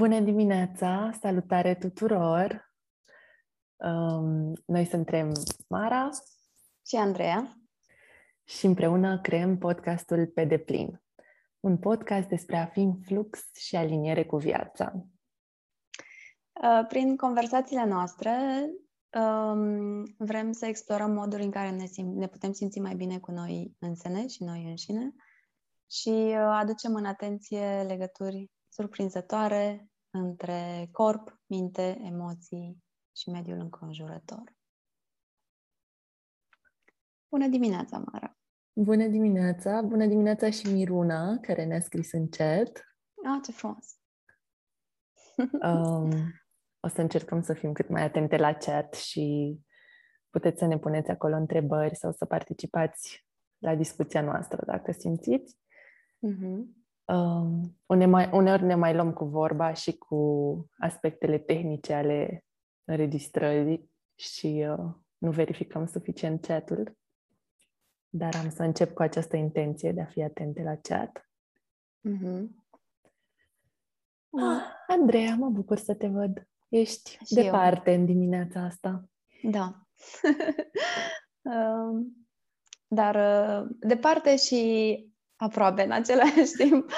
Bună dimineața! Salutare tuturor! Um, noi suntem Mara și Andreea și împreună creăm podcastul Pe deplin, un podcast despre a fi în flux și aliniere cu viața. Uh, prin conversațiile noastre um, vrem să explorăm moduri în care ne, sim- ne putem simți mai bine cu noi însene și noi înșine și uh, aducem în atenție legături surprinzătoare între corp, minte, emoții și mediul înconjurător. Bună dimineața, Mara! Bună dimineața! Bună dimineața și Miruna, care ne-a scris în chat. Ah, ce frumos! um, o să încercăm să fim cât mai atente la chat și puteți să ne puneți acolo întrebări sau să participați la discuția noastră, dacă simțiți. Mm-hmm. Um, une mai, uneori ne mai luăm cu vorba și cu aspectele tehnice ale înregistrării și uh, nu verificăm suficient chatul. Dar am să încep cu această intenție de a fi atente la chat. Mm-hmm. Ah, Andreea, mă bucur să te văd. Ești și departe eu. în dimineața asta. Da. uh, dar uh, departe și aproape în același timp.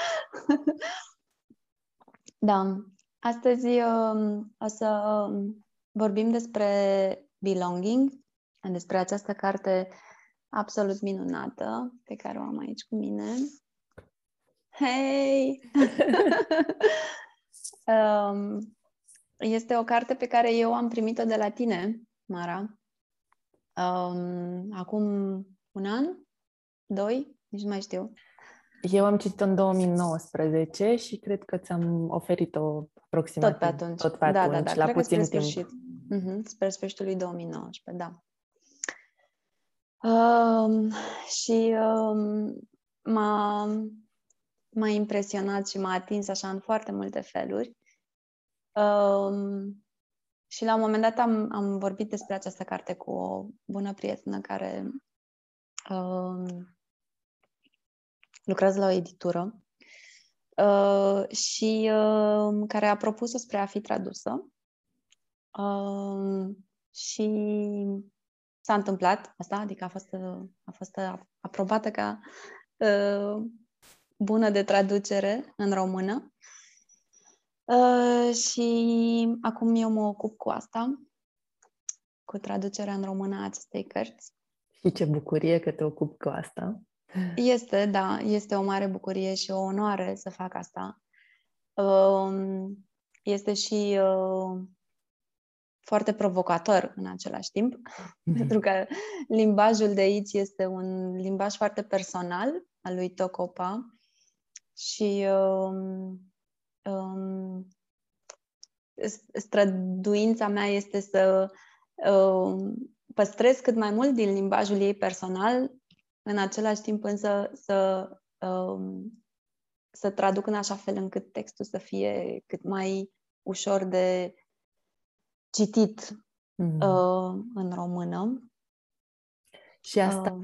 da. Astăzi um, o să um, vorbim despre belonging, despre această carte absolut minunată pe care o am aici cu mine. Hei! um, este o carte pe care eu am primit-o de la tine, Mara. Um, acum un an? Doi? Nici nu mai știu. Eu am citit în 2019 și cred că ți-am oferit-o aproximativ tot pe atunci. Tot pe da, atunci, da, da. la cred puțin că spre timp. Sfârșit. Uh-huh. Spre sfârșitul lui 2019, da. Um, și um, m-a, m-a impresionat și m-a atins așa în foarte multe feluri. Um, și la un moment dat am, am vorbit despre această carte cu o bună prietenă care um, lucrează la o editură uh, și uh, care a propus-o spre a fi tradusă. Uh, și s-a întâmplat asta, adică a fost, a fost aprobată ca uh, bună de traducere în română. Uh, și acum eu mă ocup cu asta, cu traducerea în română a acestei cărți. Și ce bucurie că te ocupi cu asta. Este, da, este o mare bucurie și o onoare să fac asta. Um, este și uh, foarte provocator în același timp, mm-hmm. pentru că limbajul de aici este un limbaj foarte personal al lui Tocopa și um, um, străduința mea este să um, păstrez cât mai mult din limbajul ei personal în același timp însă să, um, să traduc în așa fel încât textul să fie cât mai ușor de citit mm. uh, în română. Și asta,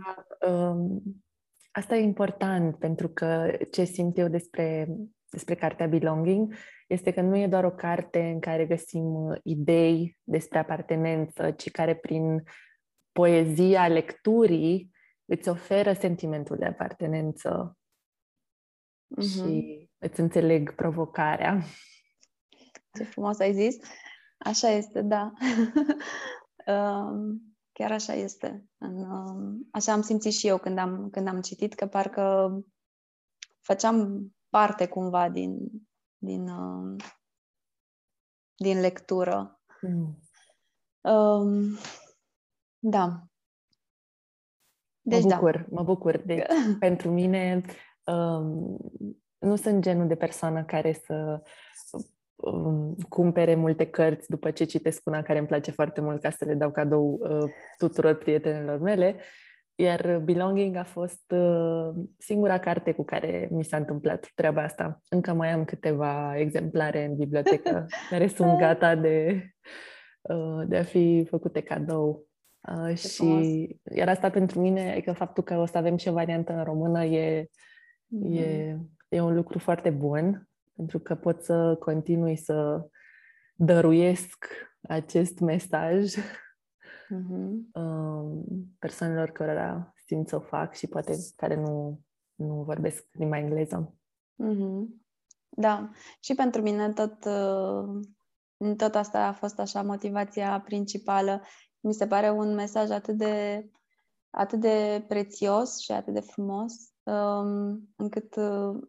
uh, um, asta e important pentru că ce simt eu despre, despre cartea Belonging este că nu e doar o carte în care găsim idei despre apartenență, ci care prin poezia lecturii îți oferă sentimentul de apartenență uh-huh. și îți înțeleg provocarea. Ce frumos ai zis! Așa este, da. Um, chiar așa este. Um, așa am simțit și eu când am, când am citit, că parcă făceam parte cumva din, din, um, din lectură. Mm. Um, da. Deci, mă da. bucur, da. mă bucur. Deci, pentru mine, um, nu sunt genul de persoană care să um, cumpere multe cărți după ce citesc una care îmi place foarte mult ca să le dau cadou uh, tuturor prietenilor mele. Iar Belonging a fost uh, singura carte cu care mi s-a întâmplat treaba asta. Încă mai am câteva exemplare în bibliotecă care sunt gata de, uh, de a fi făcute cadou Uh, și frumos. iar asta pentru mine, adică faptul că o să avem și o variantă în română e, mm-hmm. e, e un lucru foarte bun pentru că pot să continui să dăruiesc acest mesaj uh-huh. persoanelor care simt să o fac și poate care nu, nu vorbesc limba engleză. Uh-huh. Da, și pentru mine tot, uh, tot asta a fost așa motivația principală. Mi se pare un mesaj atât de, atât de prețios și atât de frumos, um, încât uh,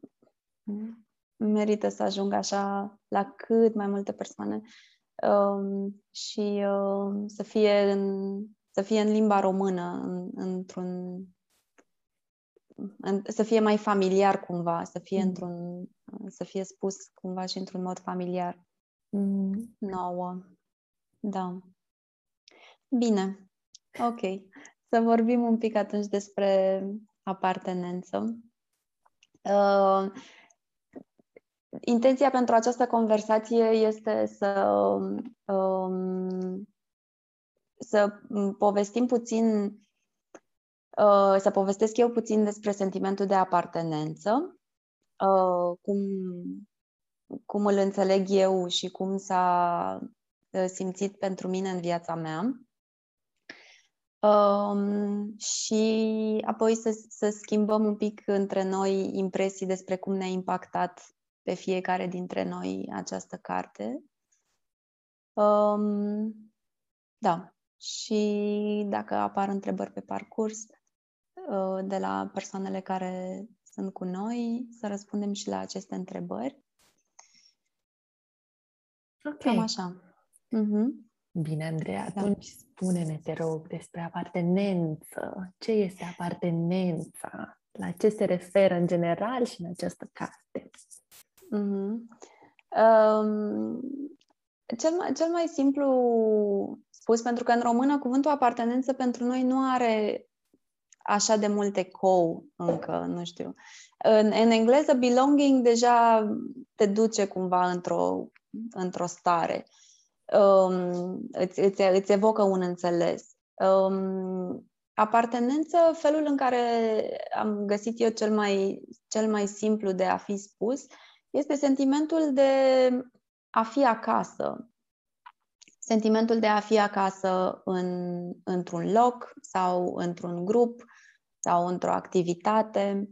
merită să ajungă așa la cât mai multe persoane um, și uh, să, fie în, să fie în limba română, în, într-un în, să fie mai familiar cumva, să fie mm. într-un să fie spus cumva și într-un mod familiar mm. nouă. Da. Bine. Ok. Să vorbim un pic atunci despre apartenență. Uh, intenția pentru această conversație este să, um, să povestim puțin, uh, să povestesc eu puțin despre sentimentul de apartenență, uh, cum, cum îl înțeleg eu și cum s-a uh, simțit pentru mine în viața mea. Um, și apoi să, să schimbăm un pic între noi impresii despre cum ne-a impactat pe fiecare dintre noi această carte. Um, da. Și dacă apar întrebări pe parcurs uh, de la persoanele care sunt cu noi, să răspundem și la aceste întrebări. Ok. Cam așa. Uh-huh. Bine, Andreea, da. atunci spune-ne, te rog, despre apartenență. Ce este apartenența? La ce se referă în general și în această carte? Mm-hmm. Um, cel, mai, cel mai simplu spus, pentru că în română cuvântul apartenență pentru noi nu are așa de multe co încă, nu știu. În, în engleză, belonging deja te duce cumva într-o, într-o stare. Um, îți, îți, îți evocă un înțeles. Um, apartenență, felul în care am găsit eu cel mai, cel mai simplu de a fi spus, este sentimentul de a fi acasă. Sentimentul de a fi acasă în, într-un loc sau într-un grup sau într-o activitate.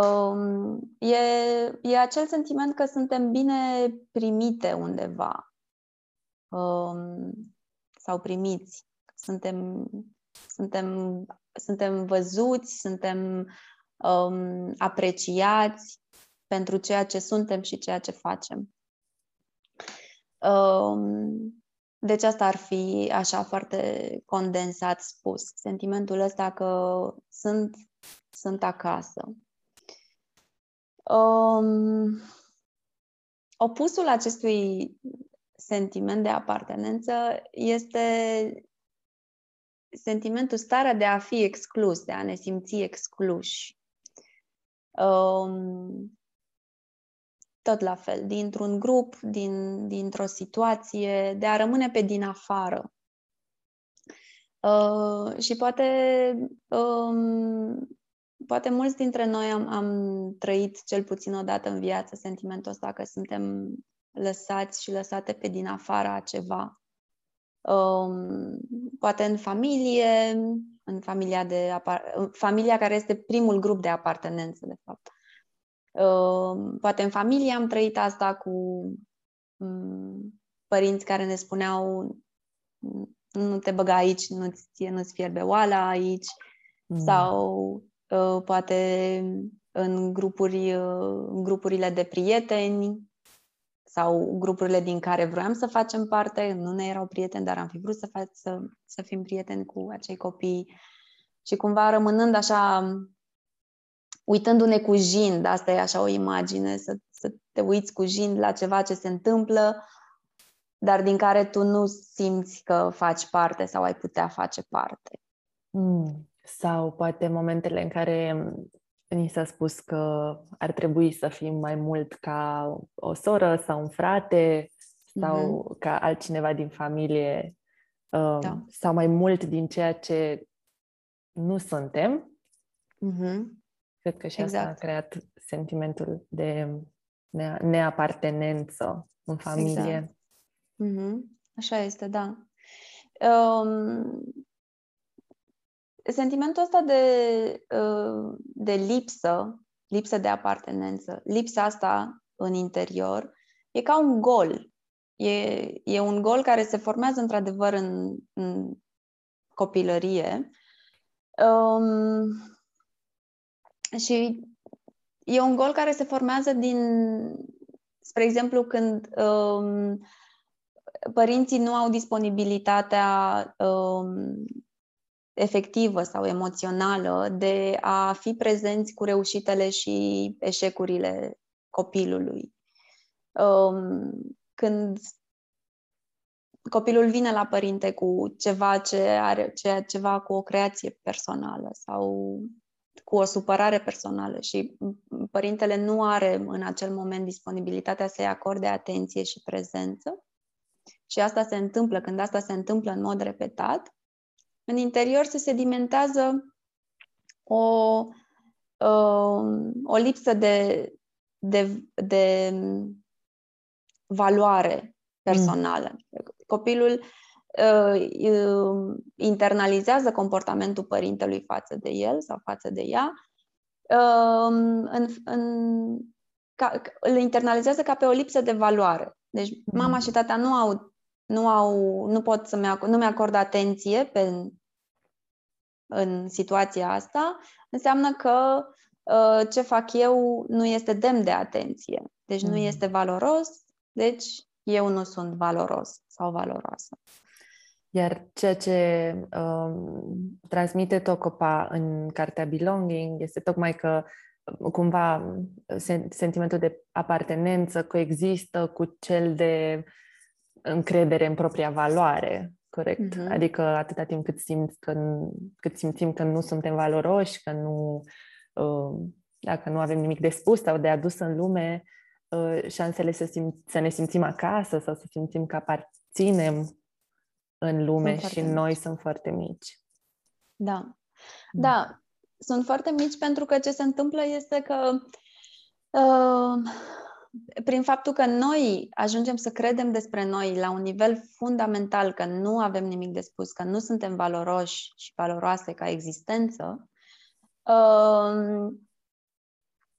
Um, e, e acel sentiment că suntem bine primite undeva um, sau primiți. Suntem, suntem, suntem văzuți, suntem um, apreciați pentru ceea ce suntem și ceea ce facem. Um, deci asta ar fi așa foarte condensat spus. Sentimentul ăsta că sunt, sunt acasă. Um, opusul acestui sentiment de apartenență este sentimentul, starea de a fi exclus, de a ne simți excluși. Um, tot la fel, dintr-un grup, din, dintr-o situație, de a rămâne pe din afară. Uh, și poate, um, poate mulți dintre noi am, am trăit cel puțin o dată în viață sentimentul ăsta că suntem lăsați și lăsate pe din afara a ceva. Um, poate în familie, în familia, de apar- familia care este primul grup de apartenență, de fapt. Ehm, poate în familie am trăit asta cu mm, părinți care ne spuneau nu te băga aici, nu-ți, nu-ți fierbe oala aici mm. sau uh, poate în grupuri, uh, în grupurile de prieteni sau grupurile din care vroiam să facem parte, nu ne erau prieteni, dar am fi vrut să, fac, să, să fim prieteni cu acei copii și cumva rămânând așa uitându-ne cu jind, asta e așa o imagine, să, să te uiți cu jind la ceva ce se întâmplă, dar din care tu nu simți că faci parte sau ai putea face parte. Mm. Sau poate momentele în care ni s-a spus că ar trebui să fim mai mult ca o soră sau un frate sau mm-hmm. ca altcineva din familie um, da. sau mai mult din ceea ce nu suntem. Mm-hmm. Cred că și exact. asta a creat sentimentul de ne- neapartenență în familie. Exact. Mm-hmm. Așa este, da. Um, sentimentul ăsta de, uh, de lipsă, lipsă de apartenență, lipsa asta în interior, e ca un gol. E, e un gol care se formează într-adevăr în, în copilărie. Um, și e un gol care se formează din, spre exemplu, când um, părinții nu au disponibilitatea um, efectivă sau emoțională de a fi prezenți cu reușitele și eșecurile copilului. Um, când copilul vine la părinte cu ceva ce are ce, ceva cu o creație personală sau cu o supărare personală și părintele nu are în acel moment disponibilitatea să-i acorde atenție și prezență. Și asta se întâmplă, când asta se întâmplă în mod repetat, în interior se sedimentează o, um, o lipsă de, de, de valoare personală. Mm. Copilul uh, uh, internalizează comportamentul părintelui față de el sau față de ea, uh, în, în, ca, îl internalizează ca pe o lipsă de valoare. Deci mama mm. și tata nu au nu au, nu pot să mi nu mi-acord atenție pe, în situația asta, înseamnă că uh, ce fac eu nu este demn de atenție. Deci mm. nu este valoros, deci eu nu sunt valoros sau valoroasă. Iar ceea ce um, transmite Tocopa în cartea Belonging este tocmai că cumva sentimentul de apartenență coexistă cu cel de încredere în propria valoare, corect? Uh-huh. Adică atâta timp cât, simți că, cât simțim că nu suntem valoroși, că nu, uh, dacă nu avem nimic de spus sau de adus în lume, uh, șansele să, sim- să ne simțim acasă sau să simțim că aparținem în lume sunt și noi mici. sunt foarte mici. Da. Mm. Da, sunt foarte mici pentru că ce se întâmplă este că uh, prin faptul că noi ajungem să credem despre noi la un nivel fundamental că nu avem nimic de spus, că nu suntem valoroși și valoroase ca existență, uh,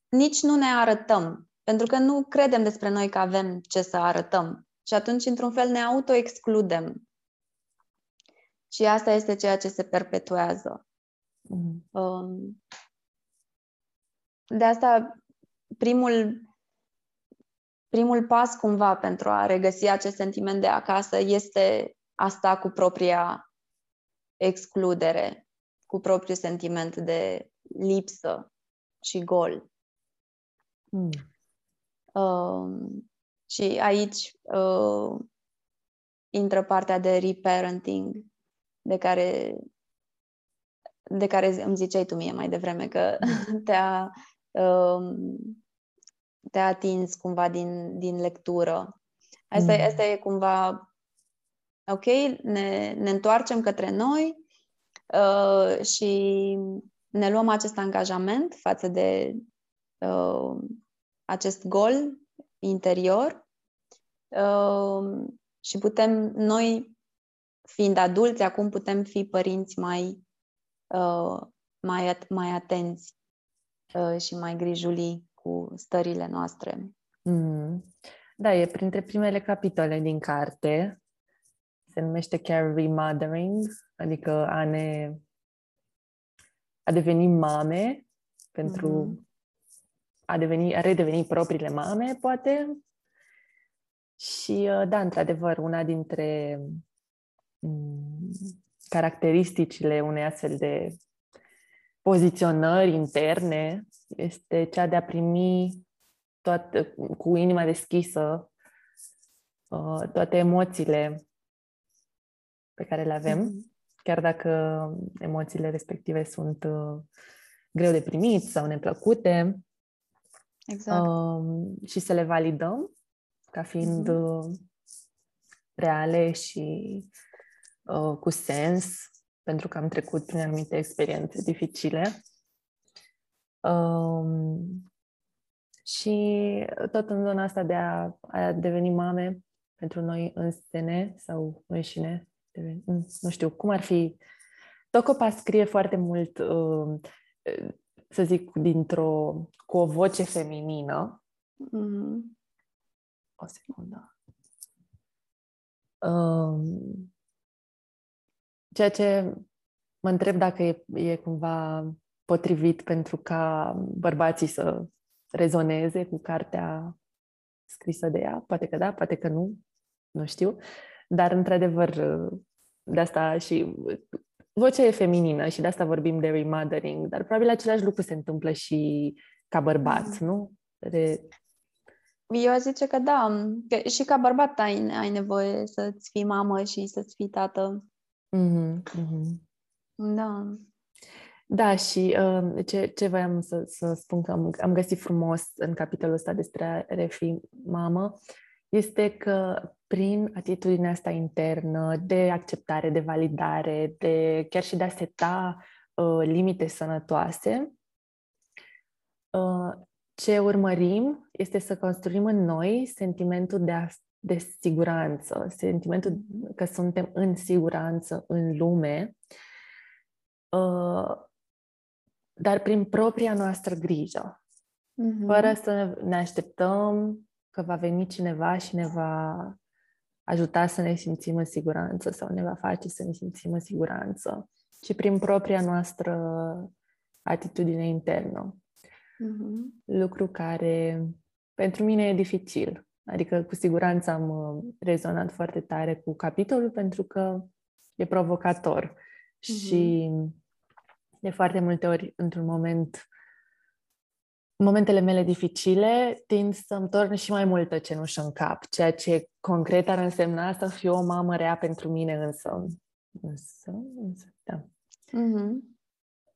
nici nu ne arătăm, pentru că nu credem despre noi că avem ce să arătăm. Și atunci, într-un fel, ne auto-excludem. Și asta este ceea ce se perpetuează. Mm. Um, de asta, primul primul pas cumva pentru a regăsi acest sentiment de acasă este asta cu propria excludere, cu propriul sentiment de lipsă și gol. Mm. Uh, și aici uh, intră partea de reparenting de care de care îmi ziceai tu mie mai devreme că te-a uh, te-a atins cumva din, din lectură. Asta, mm. asta e cumva ok, ne, ne întoarcem către noi uh, și ne luăm acest angajament față de uh, acest gol interior uh, și putem, noi fiind adulți, acum putem fi părinți mai, uh, mai, mai atenți uh, și mai grijulii cu stările noastre. Mm. Da, e printre primele capitole din carte. Se numește chiar remothering, adică a ne a deveni mame pentru mm. a, deveni, a redeveni propriile mame, poate. Și uh, da, într-adevăr, una dintre mm, caracteristicile unei astfel de poziționări interne este cea de a primi toate, cu inima deschisă uh, toate emoțiile pe care le avem, mm-hmm. chiar dacă emoțiile respective sunt uh, greu de primit sau neplăcute. Exact. Um, și să le validăm ca fiind mm-hmm. reale și uh, cu sens, pentru că am trecut prin anumite experiențe dificile. Um, Și tot în zona asta de a, a deveni mame pentru noi însene sau înșine, nu știu, cum ar fi... Tocopa scrie foarte mult, uh, să zic, dintr-o, cu o voce feminină. Mm-hmm. O secundă. Um, ceea ce mă întreb dacă e, e cumva potrivit pentru ca bărbații să rezoneze cu cartea scrisă de ea. Poate că da, poate că nu, nu știu. Dar, într-adevăr, de asta și vocea e feminină și de asta vorbim de remothering, dar probabil același lucru se întâmplă și ca bărbat, mm. nu? De... Eu zice că da, că și ca bărbat ai, ai nevoie să-ți fii mamă și să-ți fii tată. Mm-hmm, mm-hmm. Da. Da, și uh, ce, ce voiam să, să spun că am, am găsit frumos în capitolul ăsta despre a refi mamă, este că prin atitudinea asta internă de acceptare, de validare, de chiar și de a seta uh, limite sănătoase, uh, ce urmărim este să construim în noi sentimentul de, a, de siguranță, sentimentul că suntem în siguranță în lume, uh, dar prin propria noastră grijă, mm-hmm. fără să ne așteptăm că va veni cineva și ne va ajuta să ne simțim în siguranță sau ne va face să ne simțim în siguranță, ci prin propria noastră atitudine internă. Mm-hmm. Lucru care pentru mine e dificil. Adică cu siguranță am uh, rezonat foarte tare cu capitolul pentru că e provocator mm-hmm. și de foarte multe ori într-un moment în momentele mele dificile, tind să-mi torn și mai multă cenușă în cap, ceea ce concret ar însemna să fiu o mamă rea pentru mine însă. Însă, însă, da. Mm-hmm.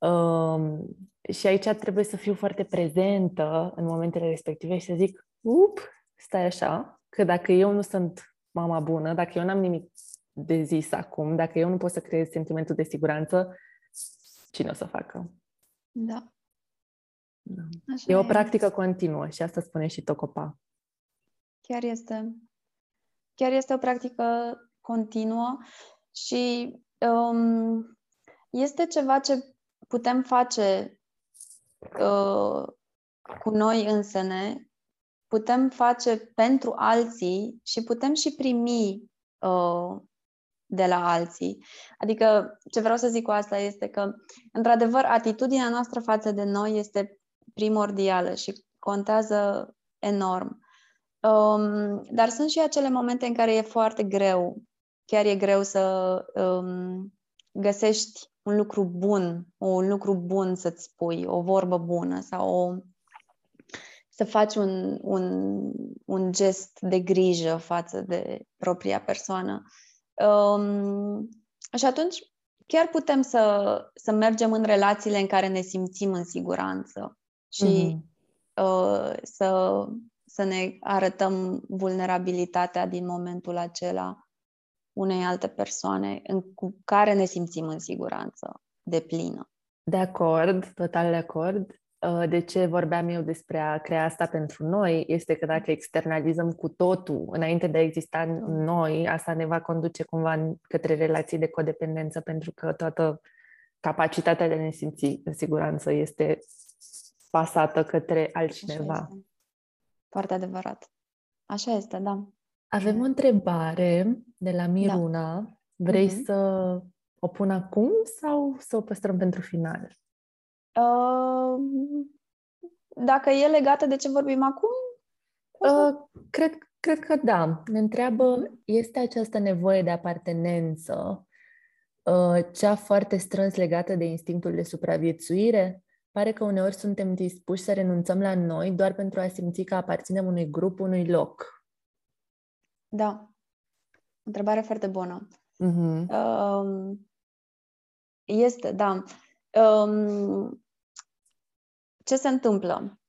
Um, și aici trebuie să fiu foarte prezentă în momentele respective și să zic, up, stai așa, că dacă eu nu sunt mama bună, dacă eu n-am nimic de zis acum, dacă eu nu pot să creez sentimentul de siguranță, cine o să facă? Da. Da. Așa e o practică continuă și asta spune și Tocopa. Chiar este. Chiar este o practică continuă și um, este ceva ce putem face uh, cu noi însene, putem face pentru alții și putem și primi uh, de la alții. Adică, ce vreau să zic cu asta este că, într-adevăr, atitudinea noastră față de noi este primordială și contează enorm. Um, dar sunt și acele momente în care e foarte greu, chiar e greu să um, găsești un lucru bun, un lucru bun să-ți spui, o vorbă bună sau o, să faci un, un, un gest de grijă față de propria persoană. Um, și atunci chiar putem să, să mergem în relațiile în care ne simțim în siguranță și mm-hmm. uh, să, să ne arătăm vulnerabilitatea din momentul acela unei alte persoane în, cu care ne simțim în siguranță de plină. De acord, total de acord. Uh, de ce vorbeam eu despre a crea asta pentru noi este că dacă externalizăm cu totul înainte de a exista în noi, asta ne va conduce cumva către relații de codependență pentru că toată capacitatea de a ne simți în siguranță este pasată către altcineva. Foarte adevărat. Așa este, da. Avem o întrebare de la Miruna. Da. Vrei uh-huh. să o pun acum sau să o păstrăm pentru final? Uh, dacă e legată de ce vorbim acum? Uh, cred, cred că da. Ne întreabă, uh-huh. este această nevoie de apartenență uh, cea foarte strâns legată de instinctul de supraviețuire? Pare că uneori suntem dispuși să renunțăm la noi doar pentru a simți că aparținem unui grup, unui loc. Da. Întrebare foarte bună. Uh-huh. Um, este, da. Um, ce se întâmplă?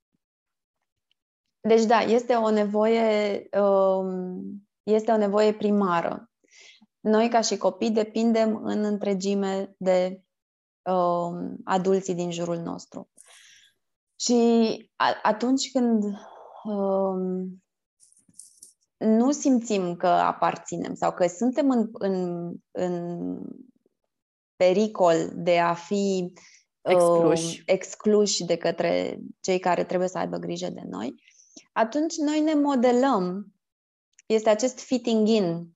Deci, da, este o nevoie, um, este o nevoie primară. Noi, ca și copii, depindem în întregime de uh, adulții din jurul nostru. Și atunci când um, nu simțim că aparținem sau că suntem în, în, în pericol de a fi excluși. Uh, excluși de către cei care trebuie să aibă grijă de noi, atunci noi ne modelăm, este acest fitting in,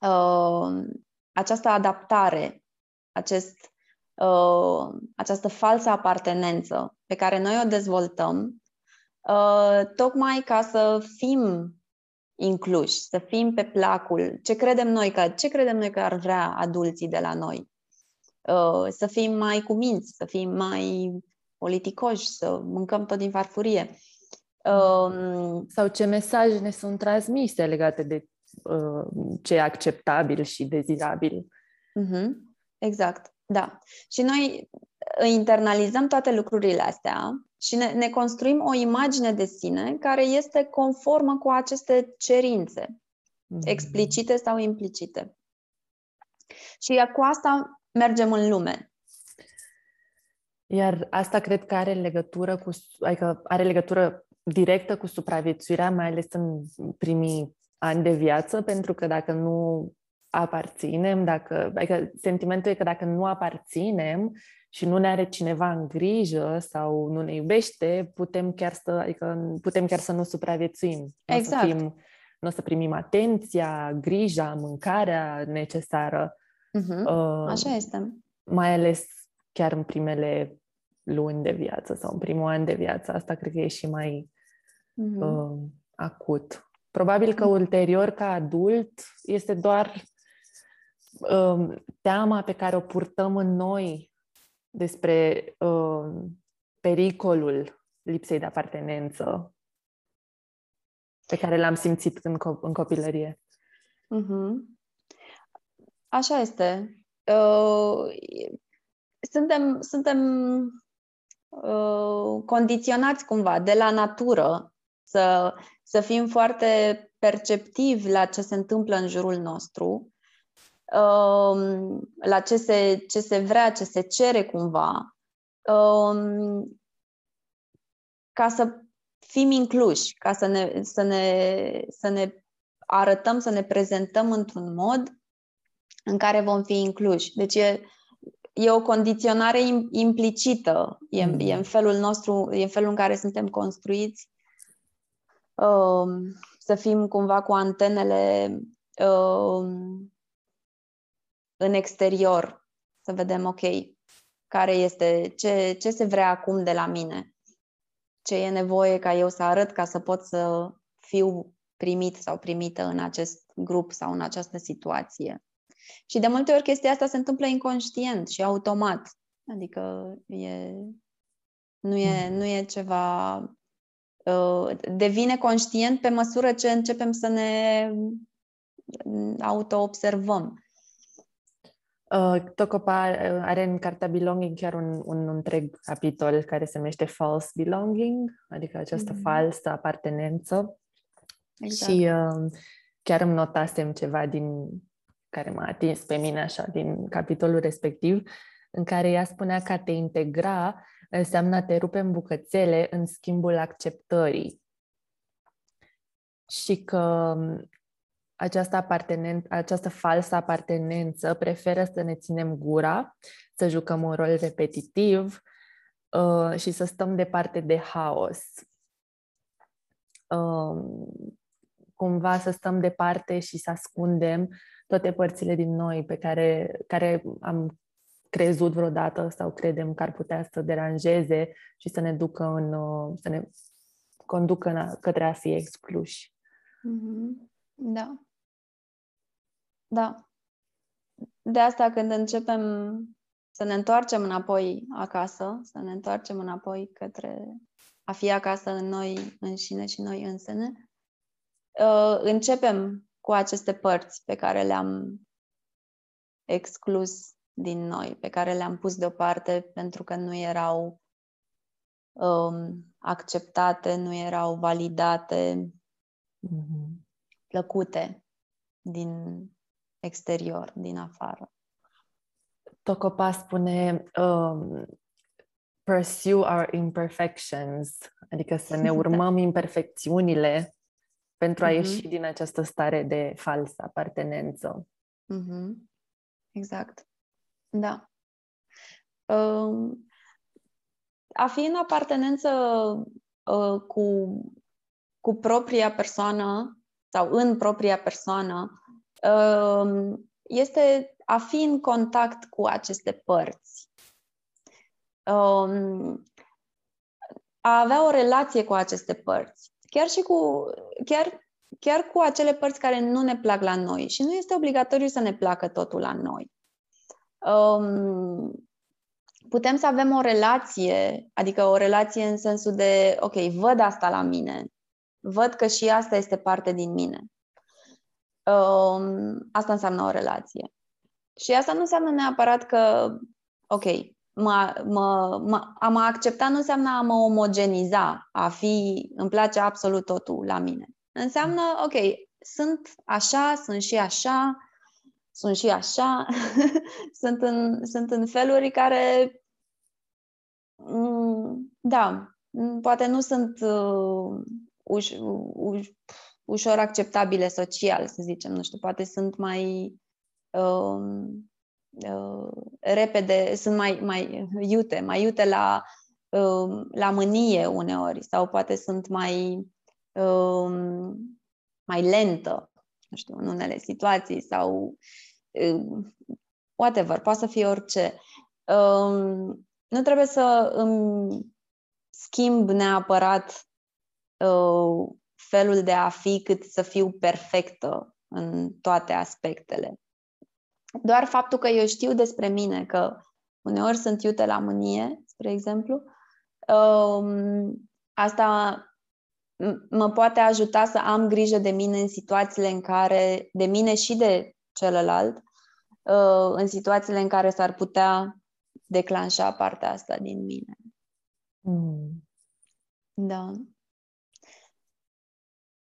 uh, această adaptare, acest, uh, această falsă apartenență pe care noi o dezvoltăm uh, tocmai ca să fim incluși, să fim pe placul, ce credem noi că, ce credem noi că ar vrea adulții de la noi. Uh, să fim mai cuminți, să fim mai politicoși, să mâncăm tot din farfurie. Um, Sau ce mesaje ne sunt transmise legate de uh, ce e acceptabil și dezirabil. Uh-huh. Exact, da. Și noi internalizăm toate lucrurile astea și ne, ne construim o imagine de sine care este conformă cu aceste cerințe, mm-hmm. explicite sau implicite. Și cu asta mergem în lume. Iar asta cred că are legătură cu, adică are legătură directă cu supraviețuirea, mai ales în primii ani de viață, pentru că dacă nu aparținem, dacă, adică sentimentul e că dacă nu aparținem și nu ne are cineva în grijă sau nu ne iubește, putem chiar să, adică putem chiar să nu supraviețuim. Exact. Nu o să, fim, nu o să primim atenția, grija, mâncarea necesară. Uh-huh. Uh, Așa este. Mai ales chiar în primele luni de viață sau în primul an de viață. Asta cred că e și mai uh-huh. uh, acut. Probabil că ulterior, ca adult, este doar uh, teama pe care o purtăm în noi despre uh, pericolul lipsei de apartenență pe care l-am simțit în, co- în copilărie. Uh-huh. Așa este. Uh, suntem suntem uh, condiționați cumva de la natură să, să fim foarte perceptivi la ce se întâmplă în jurul nostru Um, la ce se, ce se vrea, ce se cere cumva, um, ca să fim incluși, ca să ne, să ne, să ne arătăm, să ne prezentăm într-un mod în care vom fi incluși. Deci e, e o condiționare implicită, e, mm. e în felul nostru, e în felul în care suntem construiți um, să fim cumva cu antenele um, în exterior, să vedem, ok, care este, ce, ce se vrea acum de la mine, ce e nevoie ca eu să arăt ca să pot să fiu primit sau primită în acest grup sau în această situație. Și de multe ori chestia asta se întâmplă inconștient și automat. Adică e, nu, e, nu e ceva. Uh, devine conștient pe măsură ce începem să ne auto-observăm. Uh, Tocopa uh, are în cartea Belonging chiar un, un întreg capitol care se numește False Belonging, adică această mm-hmm. falsă apartenență. Exact. Și uh, chiar îmi notasem ceva din care m-a atins pe mine așa din capitolul respectiv, în care ea spunea că a te integra înseamnă a te rupe în bucățele în schimbul acceptării. Și că această, apartenen- această falsă apartenență preferă să ne ținem gura, să jucăm un rol repetitiv uh, și să stăm departe de haos. Uh, cumva să stăm departe și să ascundem toate părțile din noi pe care, care am crezut vreodată sau credem că ar putea să deranjeze și să ne ducă în, uh, să ne conducă în, către a fi excluși. Mm-hmm. Da. Da. De asta când începem să ne întoarcem înapoi acasă, să ne întoarcem înapoi către a fi acasă în noi înșine și noi însene, uh, începem cu aceste părți pe care le-am exclus din noi, pe care le-am pus deoparte pentru că nu erau um, acceptate, nu erau validate, mm-hmm. plăcute din exterior, din afară. Tocopa spune um, pursue our imperfections, adică să ne urmăm imperfecțiunile pentru a mm-hmm. ieși din această stare de falsă apartenență. Mm-hmm. Exact. Da. Um, a fi în apartenență uh, cu, cu propria persoană sau în propria persoană uh, este a fi în contact cu aceste părți. Um, a avea o relație cu aceste părți. Chiar și cu, chiar, chiar cu acele părți care nu ne plac la noi. Și nu este obligatoriu să ne placă totul la noi. Um, putem să avem o relație, adică o relație în sensul de, ok, văd asta la mine, văd că și asta este parte din mine. Um, asta înseamnă o relație. Și asta nu înseamnă neapărat că, ok, mă, mă, mă, a mă accepta nu înseamnă a mă omogeniza, a fi, îmi place absolut totul la mine. Înseamnă, ok, sunt așa, sunt și așa, sunt și așa, sunt, în, sunt în feluri care, mm, da, mm, poate nu sunt uh, uș, uș, ușor acceptabile social, să zicem, nu știu, poate sunt mai uh, uh, repede, sunt mai, mai iute, mai iute la, uh, la mânie uneori sau poate sunt mai, uh, mai lentă, nu știu, în unele situații sau uh, whatever, poate să fie orice. Uh, nu trebuie să îmi schimb neapărat uh, felul de a fi cât să fiu perfectă în toate aspectele. Doar faptul că eu știu despre mine că uneori sunt iute la mânie, spre exemplu, um, asta mă poate ajuta să am grijă de mine în situațiile în care, de mine și de celălalt, uh, în situațiile în care s-ar putea declanșa partea asta din mine. Mm. Da.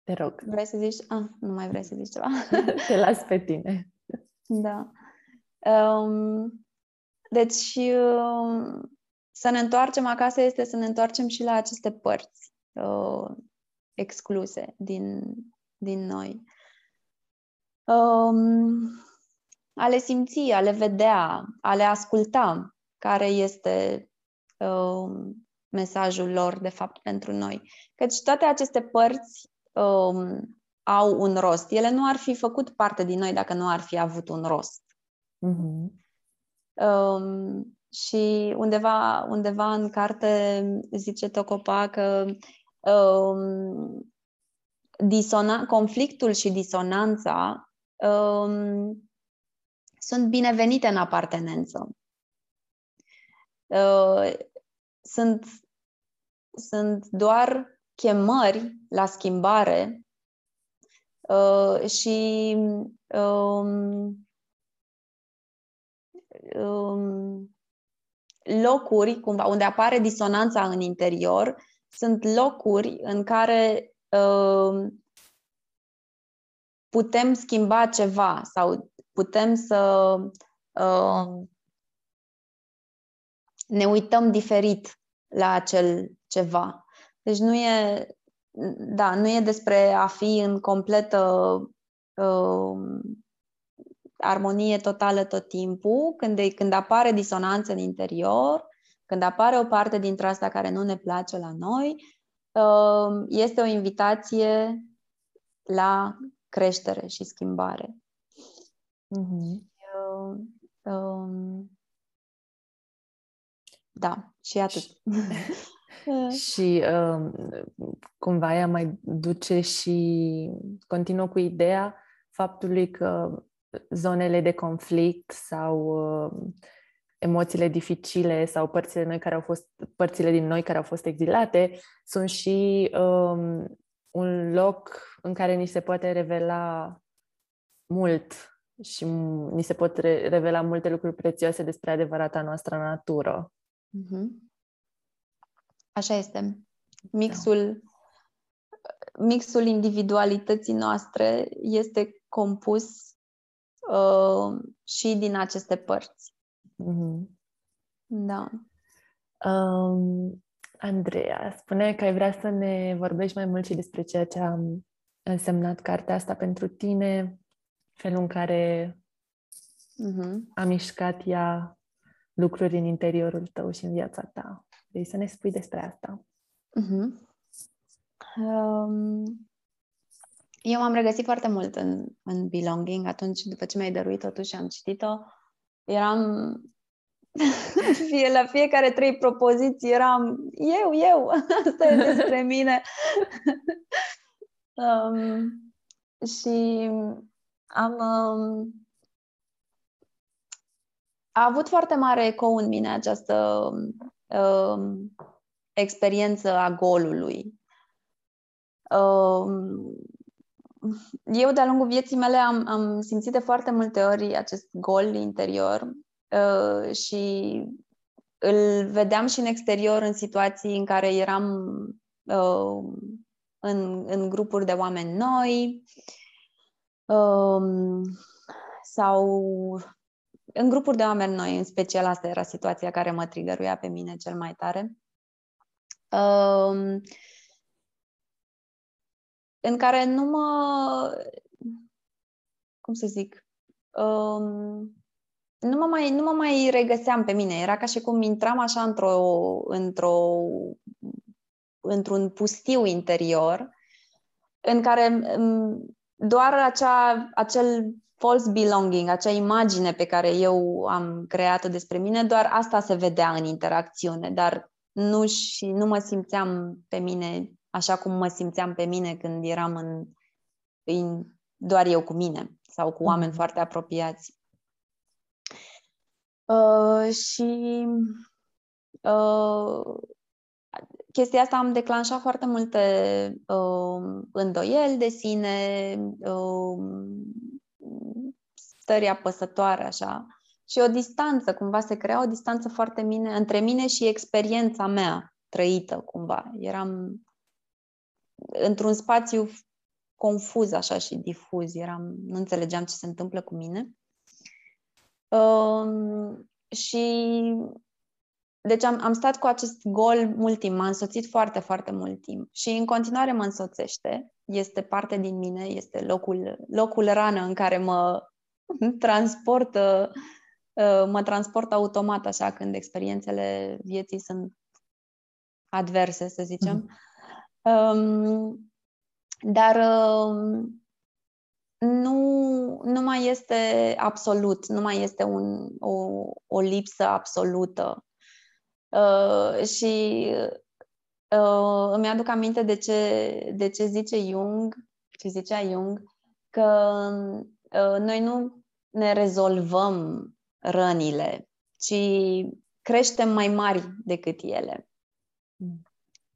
Te rog. Vrei să zici? Ah, nu mai vrei să zici ceva. Te las pe tine. Da. Um, deci, uh, să ne întoarcem acasă este să ne întoarcem și la aceste părți uh, excluse din, din noi. Um, a le simți, a le vedea, a le asculta care este um, mesajul lor, de fapt, pentru noi. Căci toate aceste părți um, au un rost. Ele nu ar fi făcut parte din noi dacă nu ar fi avut un rost. Mm-hmm. Um, și undeva, undeva în carte zice Tocopa că um, disona- conflictul și disonanța um, sunt binevenite în apartenență. Uh, sunt, sunt doar chemări la schimbare uh, și um, um, locuri cumva, unde apare disonanța în interior, sunt locuri în care um, putem schimba ceva sau putem să um, ne uităm diferit la acel ceva. Deci nu e, da, nu e despre a fi în completă uh, armonie totală tot timpul, când, de, când apare disonanță în interior, când apare o parte dintre asta care nu ne place la noi, uh, este o invitație la creștere și schimbare. Mm-hmm. Uh, um, da, și atât. și uh, cumva ea mai duce și continuă cu ideea faptului că zonele de conflict sau uh, emoțiile dificile sau părțile noi care au fost părțile din noi care au fost exilate sunt și um, un loc în care ni se poate revela mult și ni se pot re- revela multe lucruri prețioase despre adevărata noastră natură. Mm-hmm. Așa este. Mixul, da. mixul individualității noastre este compus uh, și din aceste părți. Mm-hmm. Da. Um, Andreea, spune că ai vrea să ne vorbești mai mult și despre ceea ce a însemnat cartea asta pentru tine, felul în care uh-huh. a mișcat ea lucruri în interiorul tău și în viața ta. Vrei să ne spui despre asta? Uh-huh. Um, eu m-am regăsit foarte mult în, în belonging atunci, după ce mi-ai dăruit totuși și am citit-o, eram fie, la fiecare trei propoziții eram eu, eu, asta e despre mine. um, și am um, a avut foarte mare eco în mine această um, experiență a golului. Um, eu, de-a lungul vieții mele, am, am simțit de foarte multe ori acest gol interior uh, și îl vedeam și în exterior în situații în care eram uh, în, în grupuri de oameni noi um, sau în grupuri de oameni noi, în special asta era situația care mă trigăruia pe mine cel mai tare. Um, în care nu mă... cum să zic... Um, nu mă, mai, nu mă mai regăseam pe mine. Era ca și cum intram așa într-o, într-o, într-un pustiu interior în care um, doar acea, acel false belonging, acea imagine pe care eu am creat-o despre mine, doar asta se vedea în interacțiune, dar nu și nu mă simțeam pe mine așa cum mă simțeam pe mine când eram în, în doar eu cu mine sau cu oameni mm-hmm. foarte apropiați. Uh, și uh, chestia asta am declanșat foarte multe uh, îndoieli de sine, uh, stări apăsătoare, așa, și o distanță, cumva se crea o distanță foarte mine, între mine și experiența mea trăită, cumva. Eram într-un spațiu confuz, așa, și difuz. Eram, nu înțelegeam ce se întâmplă cu mine. Um, și deci am, am stat cu acest gol mult timp, m-a însoțit foarte, foarte mult timp și în continuare mă însoțește. Este parte din mine, este locul, locul rană în care mă transportă, uh, mă transport automat așa când experiențele vieții sunt adverse, să zicem. Mm-hmm. Um, dar um, nu, nu mai este absolut, nu mai este un, o, o lipsă absolută. Uh, și uh, îmi aduc aminte de ce, de ce zice Jung, ce zicea Jung, că uh, noi nu ne rezolvăm rănile, ci creștem mai mari decât ele. Mm.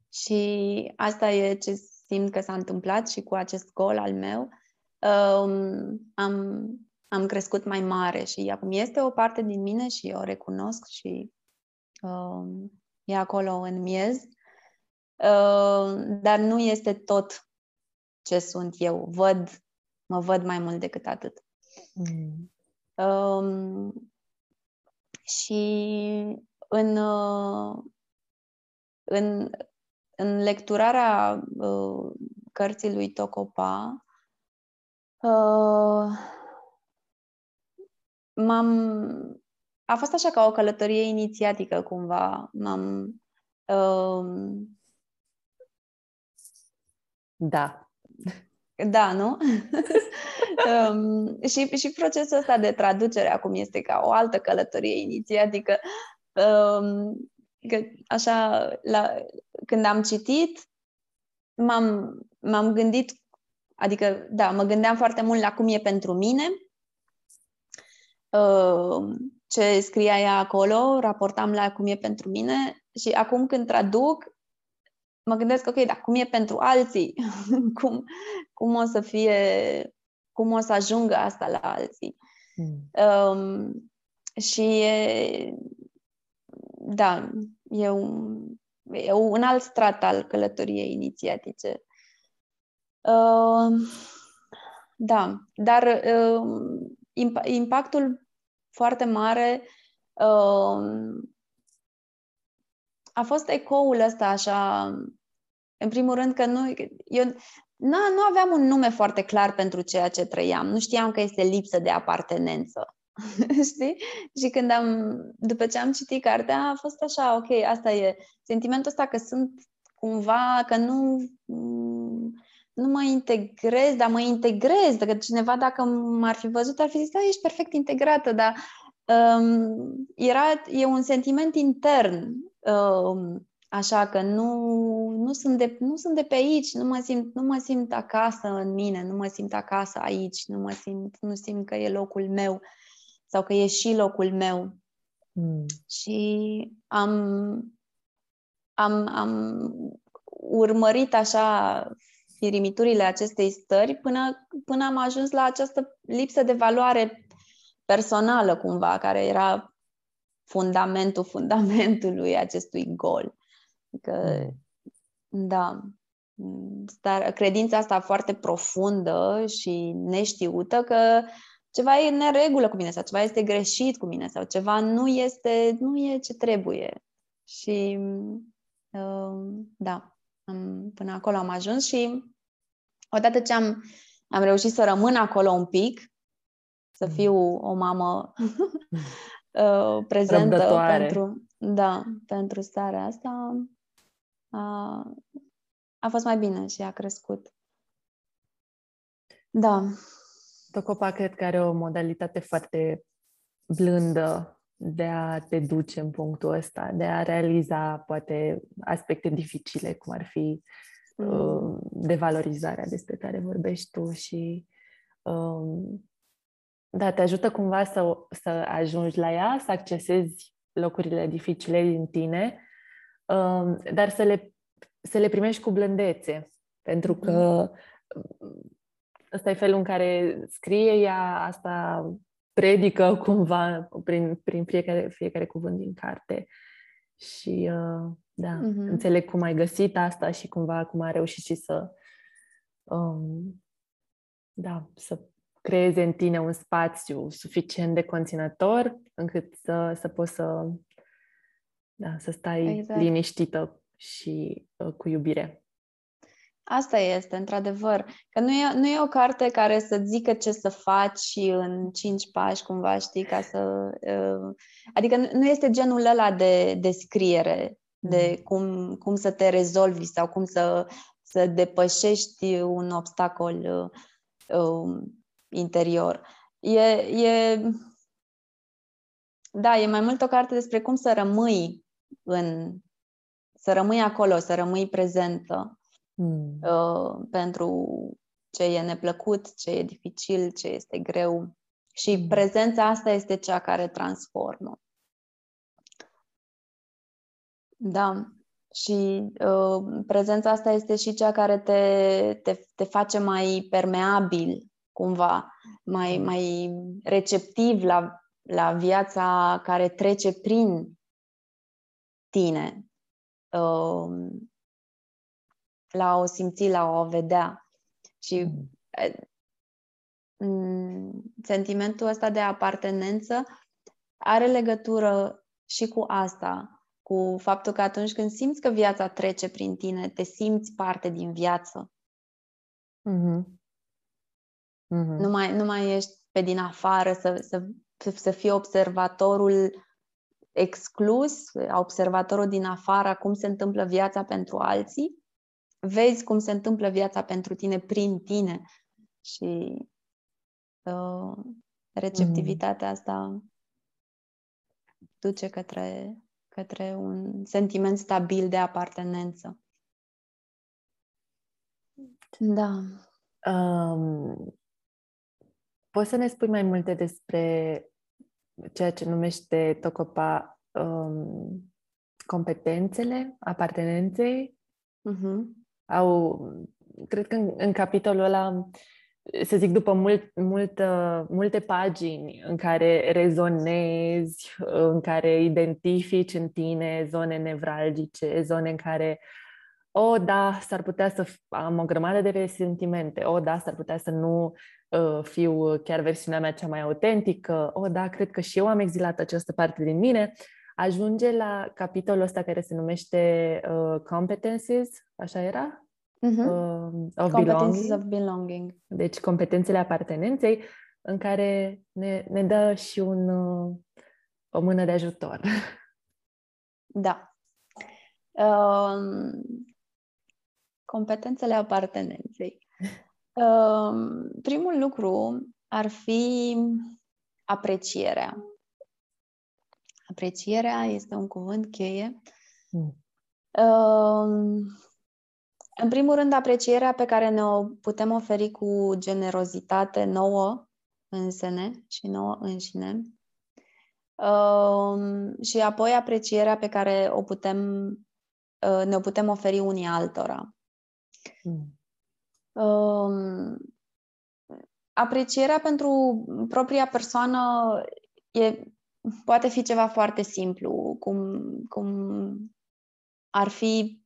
Și asta e ce simt că s-a întâmplat și cu acest gol al meu. Um, am, am crescut mai mare și acum este o parte din mine și o recunosc și um, e acolo în miez. Uh, dar nu este tot ce sunt eu. Văd, mă văd mai mult decât atât. Mm. Um, și în, uh, în, în lecturarea uh, cărții lui Tocopa, uh, m-am... A fost așa ca o călătorie inițiatică, cumva. M-am... Uh, da. Da, nu? um, și, și procesul ăsta de traducere acum este ca o altă călătorie inițiatică. Um, că așa, la, când am citit, m-am, m-am gândit, adică, da, mă gândeam foarte mult la cum e pentru mine, uh, ce scria ea acolo, raportam la cum e pentru mine și acum când traduc, mă gândesc, ok, dar cum e pentru alții? cum, cum o să fie, cum o să ajungă asta la alții? Mm. Um, și e, da, e un, e un alt strat al călătoriei inițiatice. Uh, da, dar uh, impactul foarte mare uh, a fost ecoul ăsta așa, în primul rând că nu, eu nu, nu aveam un nume foarte clar pentru ceea ce trăiam. Nu știam că este lipsă de apartenență. Știi? Și când am, după ce am citit cartea, a fost așa, ok, asta e sentimentul ăsta că sunt cumva, că nu, nu mă integrez, dar mă integrez. Dacă cineva, dacă m-ar fi văzut, ar fi zis, da, ești perfect integrată, dar um, era, e un sentiment intern. Um, așa că nu, nu, sunt de, nu sunt de pe aici, nu mă, simt, nu mă simt acasă în mine, nu mă simt acasă aici, nu mă simt, nu simt că e locul meu sau că e și locul meu. Mm. Și am, am, am urmărit așa firimiturile acestei stări până, până am ajuns la această lipsă de valoare personală cumva, care era fundamentul fundamentului acestui gol. Că, mm. da, star, credința asta foarte profundă și neștiută că ceva e în neregulă cu mine sau ceva este greșit cu mine sau ceva nu este, nu e ce trebuie. Și uh, da, am, până acolo am ajuns și odată ce am, am reușit să rămân acolo un pic, să mm. fiu o mamă uh, prezentă Răbdătoare. pentru, da, pentru starea asta, a, a fost mai bine și a crescut. Da. Tocopa cred că are o modalitate foarte blândă de a te duce în punctul ăsta, de a realiza poate aspecte dificile, cum ar fi mm. uh, devalorizarea despre care vorbești tu și um, da, te ajută cumva să, să ajungi la ea, să accesezi locurile dificile din tine, um, dar să le, să le primești cu blândețe, pentru că mm-hmm. ăsta e felul în care scrie ea, asta predică cumva prin, prin fiecare, fiecare cuvânt din carte. Și uh, da, uh-huh. înțeleg cum ai găsit asta și cumva cum ai reușit și să um, da, să creeze în tine un spațiu suficient de conținător încât să, să poți să, da, să stai exact. liniștită și uh, cu iubire. Asta este, într-adevăr. Că nu e, nu e o carte care să zică ce să faci în cinci pași, cumva, știi, ca să... Uh, adică nu este genul ăla de descriere de mm. cum, cum să te rezolvi sau cum să, să depășești un obstacol uh, um, interior. E, e, da, e mai mult o carte despre cum să rămâi în, să rămâi acolo, să rămâi prezentă mm. uh, pentru ce e neplăcut, ce e dificil, ce este greu. Și mm. prezența asta este cea care transformă. Da. Și uh, prezența asta este și cea care te, te, te face mai permeabil cumva mai, mai receptiv la, la viața care trece prin tine, um, la o simți, la o vedea. Și mm. sentimentul ăsta de apartenență are legătură și cu asta, cu faptul că atunci când simți că viața trece prin tine, te simți parte din viață. Mm-hmm. Mm-hmm. Nu, mai, nu mai ești pe din afară să, să, să fii observatorul exclus, observatorul din afară, cum se întâmplă viața pentru alții. Vezi cum se întâmplă viața pentru tine prin tine și uh, receptivitatea mm-hmm. asta duce către, către un sentiment stabil de apartenență. Da. Um, Poți să ne spui mai multe despre ceea ce numește Tocopa um, competențele apartenenței? Uh-huh. Au, cred că în, în capitolul ăla, să zic, după mult, mult, multe pagini în care rezonezi, în care identifici în tine zone nevralgice, zone în care o, oh, da, s-ar putea să am o grămadă de sentimente, o, oh, da, s-ar putea să nu uh, fiu chiar versiunea mea cea mai autentică, o, oh, da, cred că și eu am exilat această parte din mine, ajunge la capitolul ăsta care se numește uh, Competences, așa era? Uh-huh. Uh, of competences belonging. of belonging. Deci competențele apartenenței, în care ne, ne dă și un, uh, o mână de ajutor. Da. Uh, competențele apartenenței. Uh, primul lucru ar fi aprecierea. Aprecierea este un cuvânt cheie. Mm. Uh, în primul rând, aprecierea pe care ne-o putem oferi cu generozitate nouă însene și nouă înșine. Uh, și apoi aprecierea pe care o putem, uh, ne-o putem oferi unii altora. Mm. Uh, aprecierea pentru propria persoană e, poate fi ceva foarte simplu, cum, cum ar fi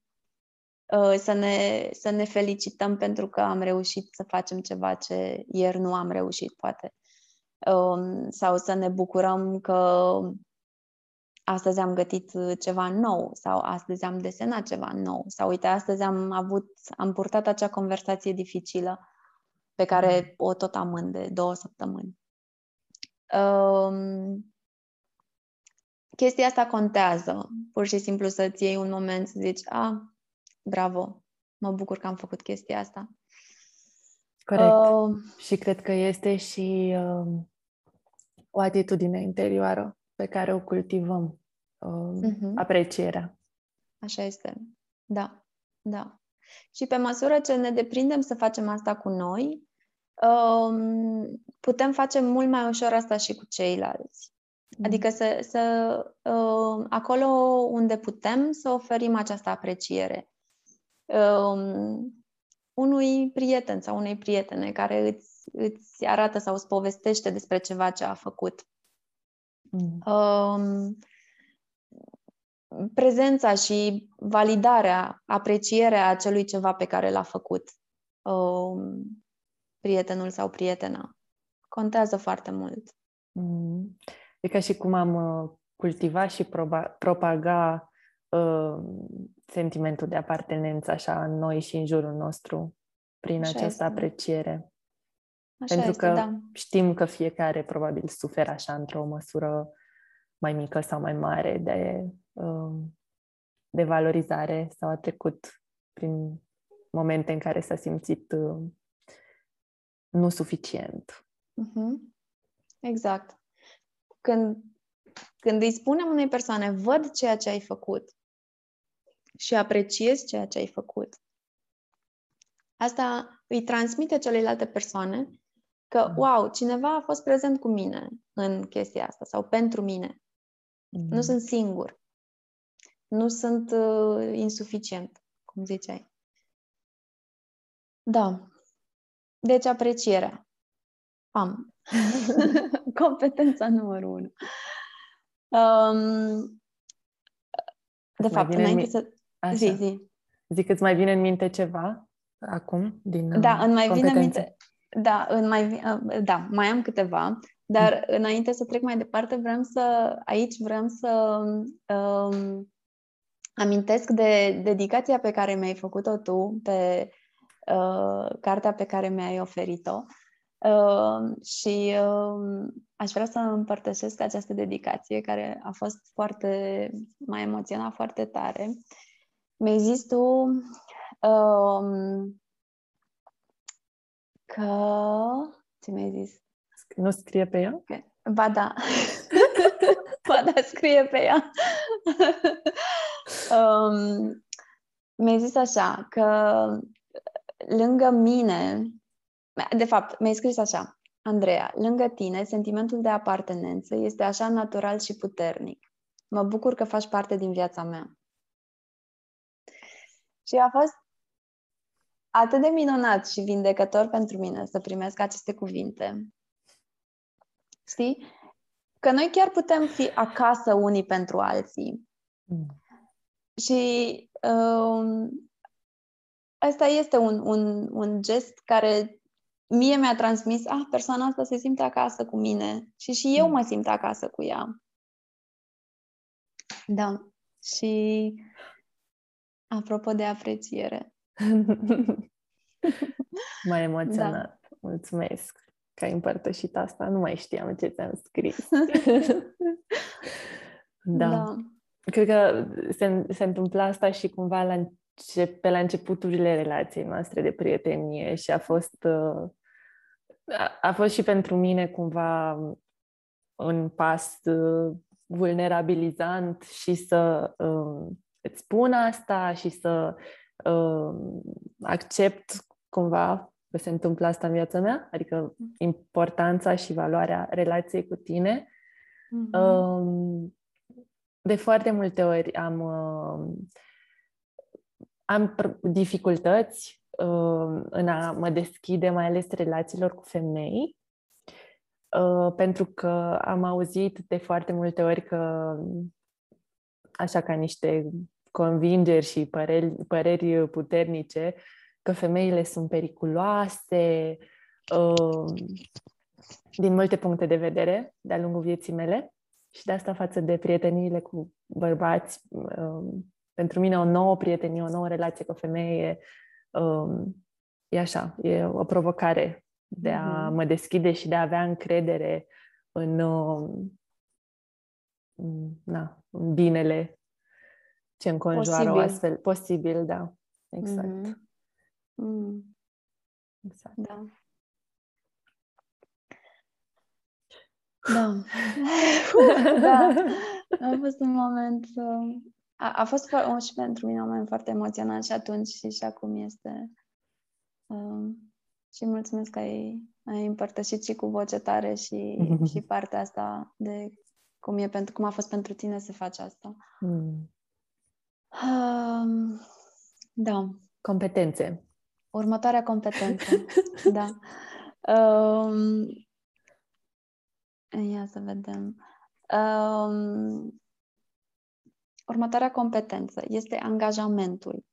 uh, să, ne, să ne felicităm pentru că am reușit să facem ceva ce ieri nu am reușit, poate. Uh, sau să ne bucurăm că astăzi am gătit ceva nou sau astăzi am desenat ceva nou sau uite, astăzi am avut, am purtat acea conversație dificilă pe care mm. o tot amân de două săptămâni. Um, chestia asta contează. Pur și simplu să-ți iei un moment să zici, a, bravo, mă bucur că am făcut chestia asta. Corect. Uh, și cred că este și uh, o atitudine interioară pe care o cultivăm, uh, uh-huh. aprecierea. Așa este. Da, da. Și pe măsură ce ne deprindem să facem asta cu noi, um, putem face mult mai ușor asta și cu ceilalți. Mm. Adică să, să uh, acolo unde putem să oferim această apreciere. Um, unui prieten sau unei prietene care îți, îți arată sau îți povestește despre ceva ce a făcut. Mm. Um, prezența și validarea, aprecierea acelui ceva pe care l-a făcut. Um, prietenul sau prietena. Contează foarte mult. Mm. E ca și cum am uh, cultiva și proba- propaga uh, sentimentul de apartenență așa în noi și în jurul nostru prin așa această este. apreciere. Așa Pentru este, că da. știm că fiecare probabil suferă așa într-o măsură mai mică sau mai mare de, uh, de valorizare sau a trecut prin momente în care s-a simțit uh, nu suficient. Uh-huh. Exact. Când, când îi spunem unei persoane, văd ceea ce ai făcut și apreciez ceea ce ai făcut, asta îi transmite celelalte persoane că, mm. wow, cineva a fost prezent cu mine în chestia asta sau pentru mine. Mm. Nu sunt singur. Nu sunt uh, insuficient, cum ziceai. Da. Deci aprecierea. Am. Competența numărul unu. Um, de mai fapt, înainte mi- să... Așa. Zi, zi. Zic că îți mai vine în minte ceva acum din Da, îmi mai vine în minte... Da, în mai, uh, da, mai am câteva, dar mm. înainte să trec mai departe, vreau să, aici vreau să um, amintesc de dedicația pe care mi-ai făcut-o tu pe uh, cartea pe care mi-ai oferit-o uh, și uh, aș vrea să împărtășesc această dedicație care a fost foarte, m-a emoționat foarte tare. Mi-ai zis tu uh, că... Ce mi-ai zis? Nu scrie pe ea? Ba da. ba da, scrie pe ea. um, mi-ai zis așa, că lângă mine, de fapt, mi-ai scris așa, Andreea, lângă tine, sentimentul de apartenență este așa natural și puternic. Mă bucur că faci parte din viața mea. Și a fost atât de minunat și vindecător pentru mine să primesc aceste cuvinte. Știi? Că noi chiar putem fi acasă unii pentru alții. Mm. Și um, asta este un, un, un gest care mie mi-a transmis, ah, persoana asta se simte acasă cu mine și și eu mm. mă simt acasă cu ea. Da. Și apropo de apreciere. M-a emoționat. Da. Mulțumesc că ai împărtășit asta. Nu mai știam ce ți-am scris. da. da. Cred că se, se întâmpla asta și cumva la încep, pe la începuturile relației noastre de prietenie și a fost uh, a, a fost și pentru mine cumva un pas uh, vulnerabilizant și să uh, îți spun asta și să uh, accept cumva că se întâmplă asta în viața mea, adică importanța și valoarea relației cu tine. Mm-hmm. Uh, de foarte multe ori am, uh, am dificultăți uh, în a mă deschide, mai ales relațiilor cu femei, uh, pentru că am auzit de foarte multe ori că, așa ca niște convingeri și păreri, păreri puternice, că femeile sunt periculoase, uh, din multe puncte de vedere, de-a lungul vieții mele. Și de asta față de prieteniile cu bărbați, um, pentru mine o nouă prietenie, o nouă relație cu o femeie um, e așa, e o provocare de a mm-hmm. mă deschide și de a avea încredere în, um, na, în binele ce înconjoară posibil. o astfel. Posibil, da. Exact. Mm-hmm. Mm. Exact. Da. Da. da. A fost un moment... Uh, a, a fost și pentru mine un moment foarte emoționant și atunci și și acum este. Uh, și mulțumesc că ai, ai împărtășit și cu voce tare și, și partea asta de cum, e pentru, cum a fost pentru tine să faci asta. Mm. Uh, da. Competențe. Următoarea competență. da. Um, Ia să vedem. Um, următoarea competență este angajamentul.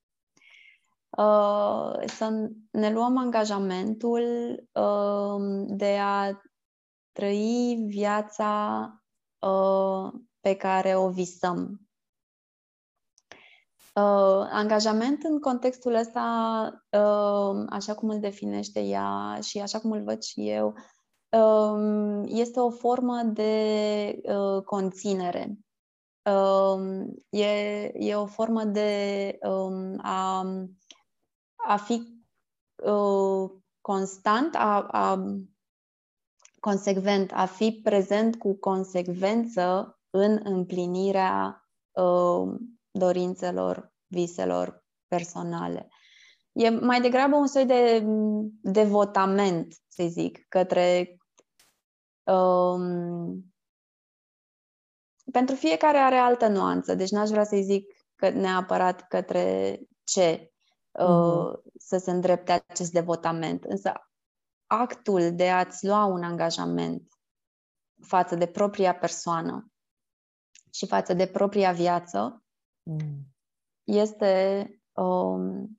Uh, să ne luăm angajamentul uh, de a trăi viața uh, pe care o visăm. Uh, angajament în contextul ăsta, uh, așa cum îl definește ea și așa cum îl văd și eu, Um, este o formă de uh, conținere. Um, e, e o formă de um, a, a fi uh, constant, a, a consecvent, a fi prezent cu consecvență în împlinirea uh, dorințelor, viselor personale. E mai degrabă un soi de devotament, să zic, către Um, pentru fiecare are altă nuanță, deci n-aș vrea să-i zic că neapărat către ce uh, uh-huh. să se îndrepte acest devotament. Însă actul de a-ți lua un angajament față de propria persoană și față de propria viață uh-huh. este um,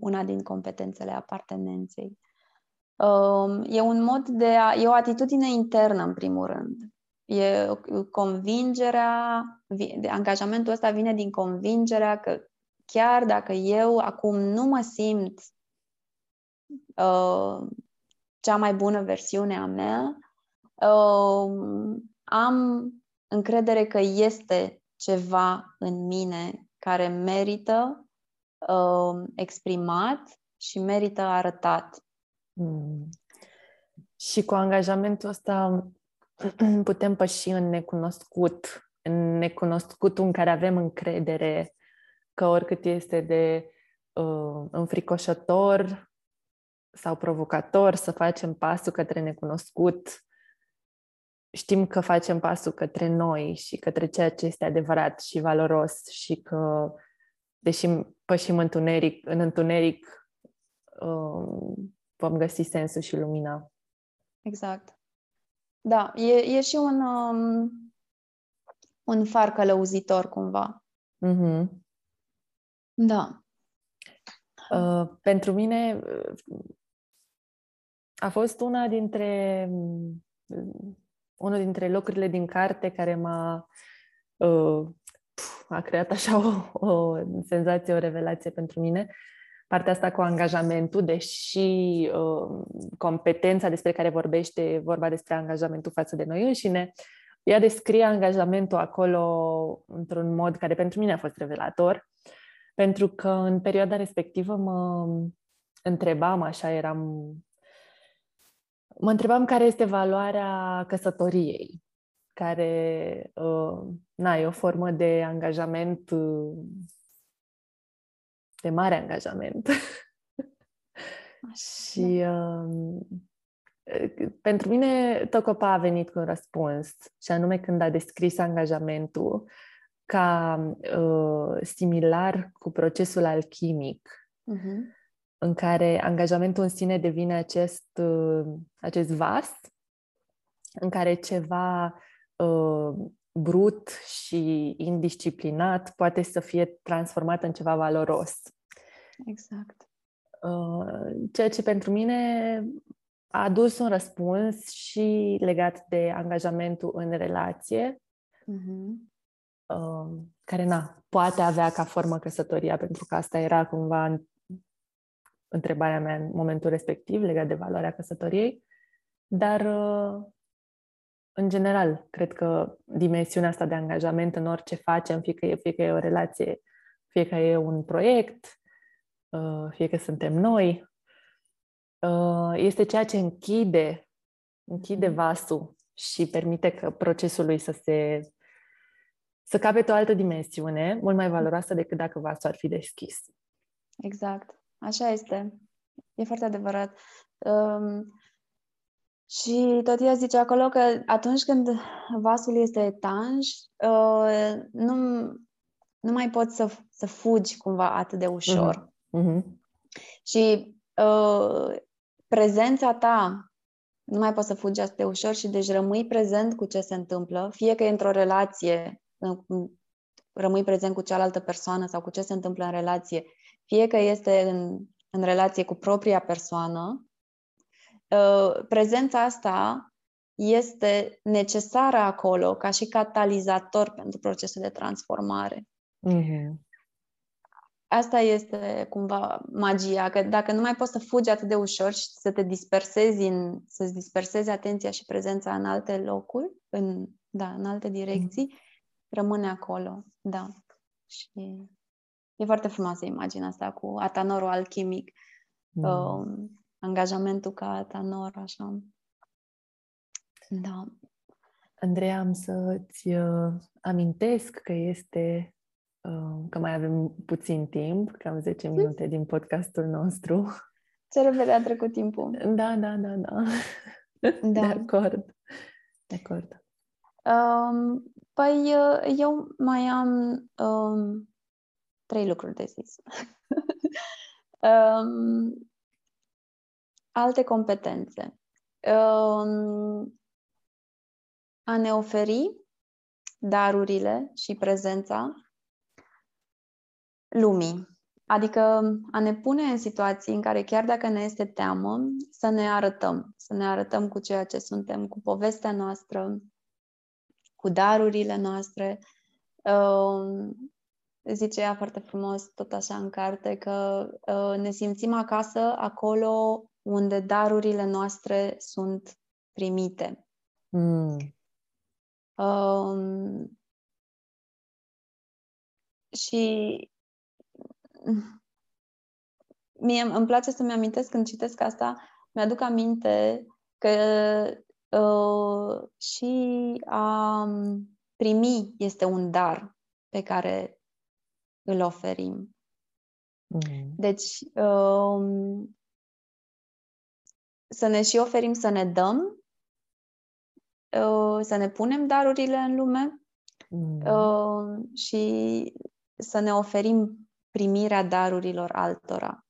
una din competențele apartenenței. Um, e un mod de a. e o atitudine internă, în primul rând. E convingerea, de angajamentul ăsta vine din convingerea că chiar dacă eu acum nu mă simt uh, cea mai bună versiune a mea, uh, am încredere că este ceva în mine care merită uh, exprimat și merită arătat. Mm. Și cu angajamentul ăsta putem păși în necunoscut, în necunoscutul în care avem încredere că oricât este de uh, înfricoșător sau provocator să facem pasul către necunoscut, știm că facem pasul către noi și către ceea ce este adevărat și valoros și că, deși pășim întuneric, în întuneric, uh, vom găsi sensul și lumina. Exact. Da, e, e și un, um, un far călăuzitor cumva. Mm-hmm. Da. Uh, pentru mine a fost una dintre unul dintre locurile din carte care m-a uh, a creat așa o, o senzație, o revelație pentru mine. Partea asta cu angajamentul, deși uh, competența despre care vorbește, vorba despre angajamentul față de noi înșine, ea descrie angajamentul acolo într-un mod care pentru mine a fost revelator, pentru că în perioada respectivă mă întrebam, așa eram, mă întrebam care este valoarea căsătoriei, care uh, na, e o formă de angajament, uh, de mare angajament. și uh, pentru mine Tocopa a venit cu un răspuns, și anume când a descris angajamentul ca uh, similar cu procesul alchimic, uh-huh. în care angajamentul în sine devine acest, uh, acest vas în care ceva uh, brut și indisciplinat poate să fie transformat în ceva valoros. Exact. Uh, ceea ce pentru mine a adus un răspuns și legat de angajamentul în relație, uh-huh. uh, care na, poate avea ca formă căsătoria, pentru că asta era cumva întrebarea mea în momentul respectiv legat de valoarea căsătoriei, dar uh, în general, cred că dimensiunea asta de angajament în orice facem, fie că e, fie că e o relație, fie că e un proiect, uh, fie că suntem noi, uh, este ceea ce închide, închide mm-hmm. vasul și permite că procesului să se să capete o altă dimensiune, mult mai valoroasă decât dacă vasul ar fi deschis. Exact. Așa este. E foarte adevărat. Um, și tot ea zice acolo că atunci când vasul este etanj, uh, nu, nu mai poți să, să fugi cumva atât de ușor. Uh-huh. Uh-huh. Și uh, prezența ta nu mai poți să fugi atât de ușor și deci rămâi prezent cu ce se întâmplă, fie că e într-o relație, rămâi prezent cu cealaltă persoană sau cu ce se întâmplă în relație, fie că este în, în relație cu propria persoană, Uh, prezența asta este necesară acolo ca și catalizator pentru procesul de transformare. Mm-hmm. Asta este cumva magia, că dacă nu mai poți să fugi atât de ușor și să te dispersezi în, să-ți dispersezi atenția și prezența în alte locuri, în, da, în alte direcții, mm-hmm. rămâne acolo, da. Și e foarte frumoasă imaginea asta cu atanorul alchimic. Mm. Uh, angajamentul ca tanor, așa. Da. Andreea, am să-ți uh, amintesc că este uh, că mai avem puțin timp, cam 10 hm? minute din podcastul nostru. Ce repede a trecut timpul. Da, da, da, da. da. De acord. De acord. Um, păi uh, eu mai am um, trei lucruri de zis. um, alte competențe. Um, a ne oferi darurile și prezența lumii. Adică a ne pune în situații în care chiar dacă ne este teamă, să ne arătăm, să ne arătăm cu ceea ce suntem, cu povestea noastră, cu darurile noastre. Um, zice ea foarte frumos, tot așa în carte, că uh, ne simțim acasă acolo unde darurile noastre sunt primite. Mm. Um, și mie îmi place să-mi amintesc când citesc asta, mi-aduc aminte că uh, și a primi este un dar pe care îl oferim. Mm. Deci, uh, să ne și oferim să ne dăm, uh, să ne punem darurile în lume mm. Uh, și să ne oferim primirea darurilor altora.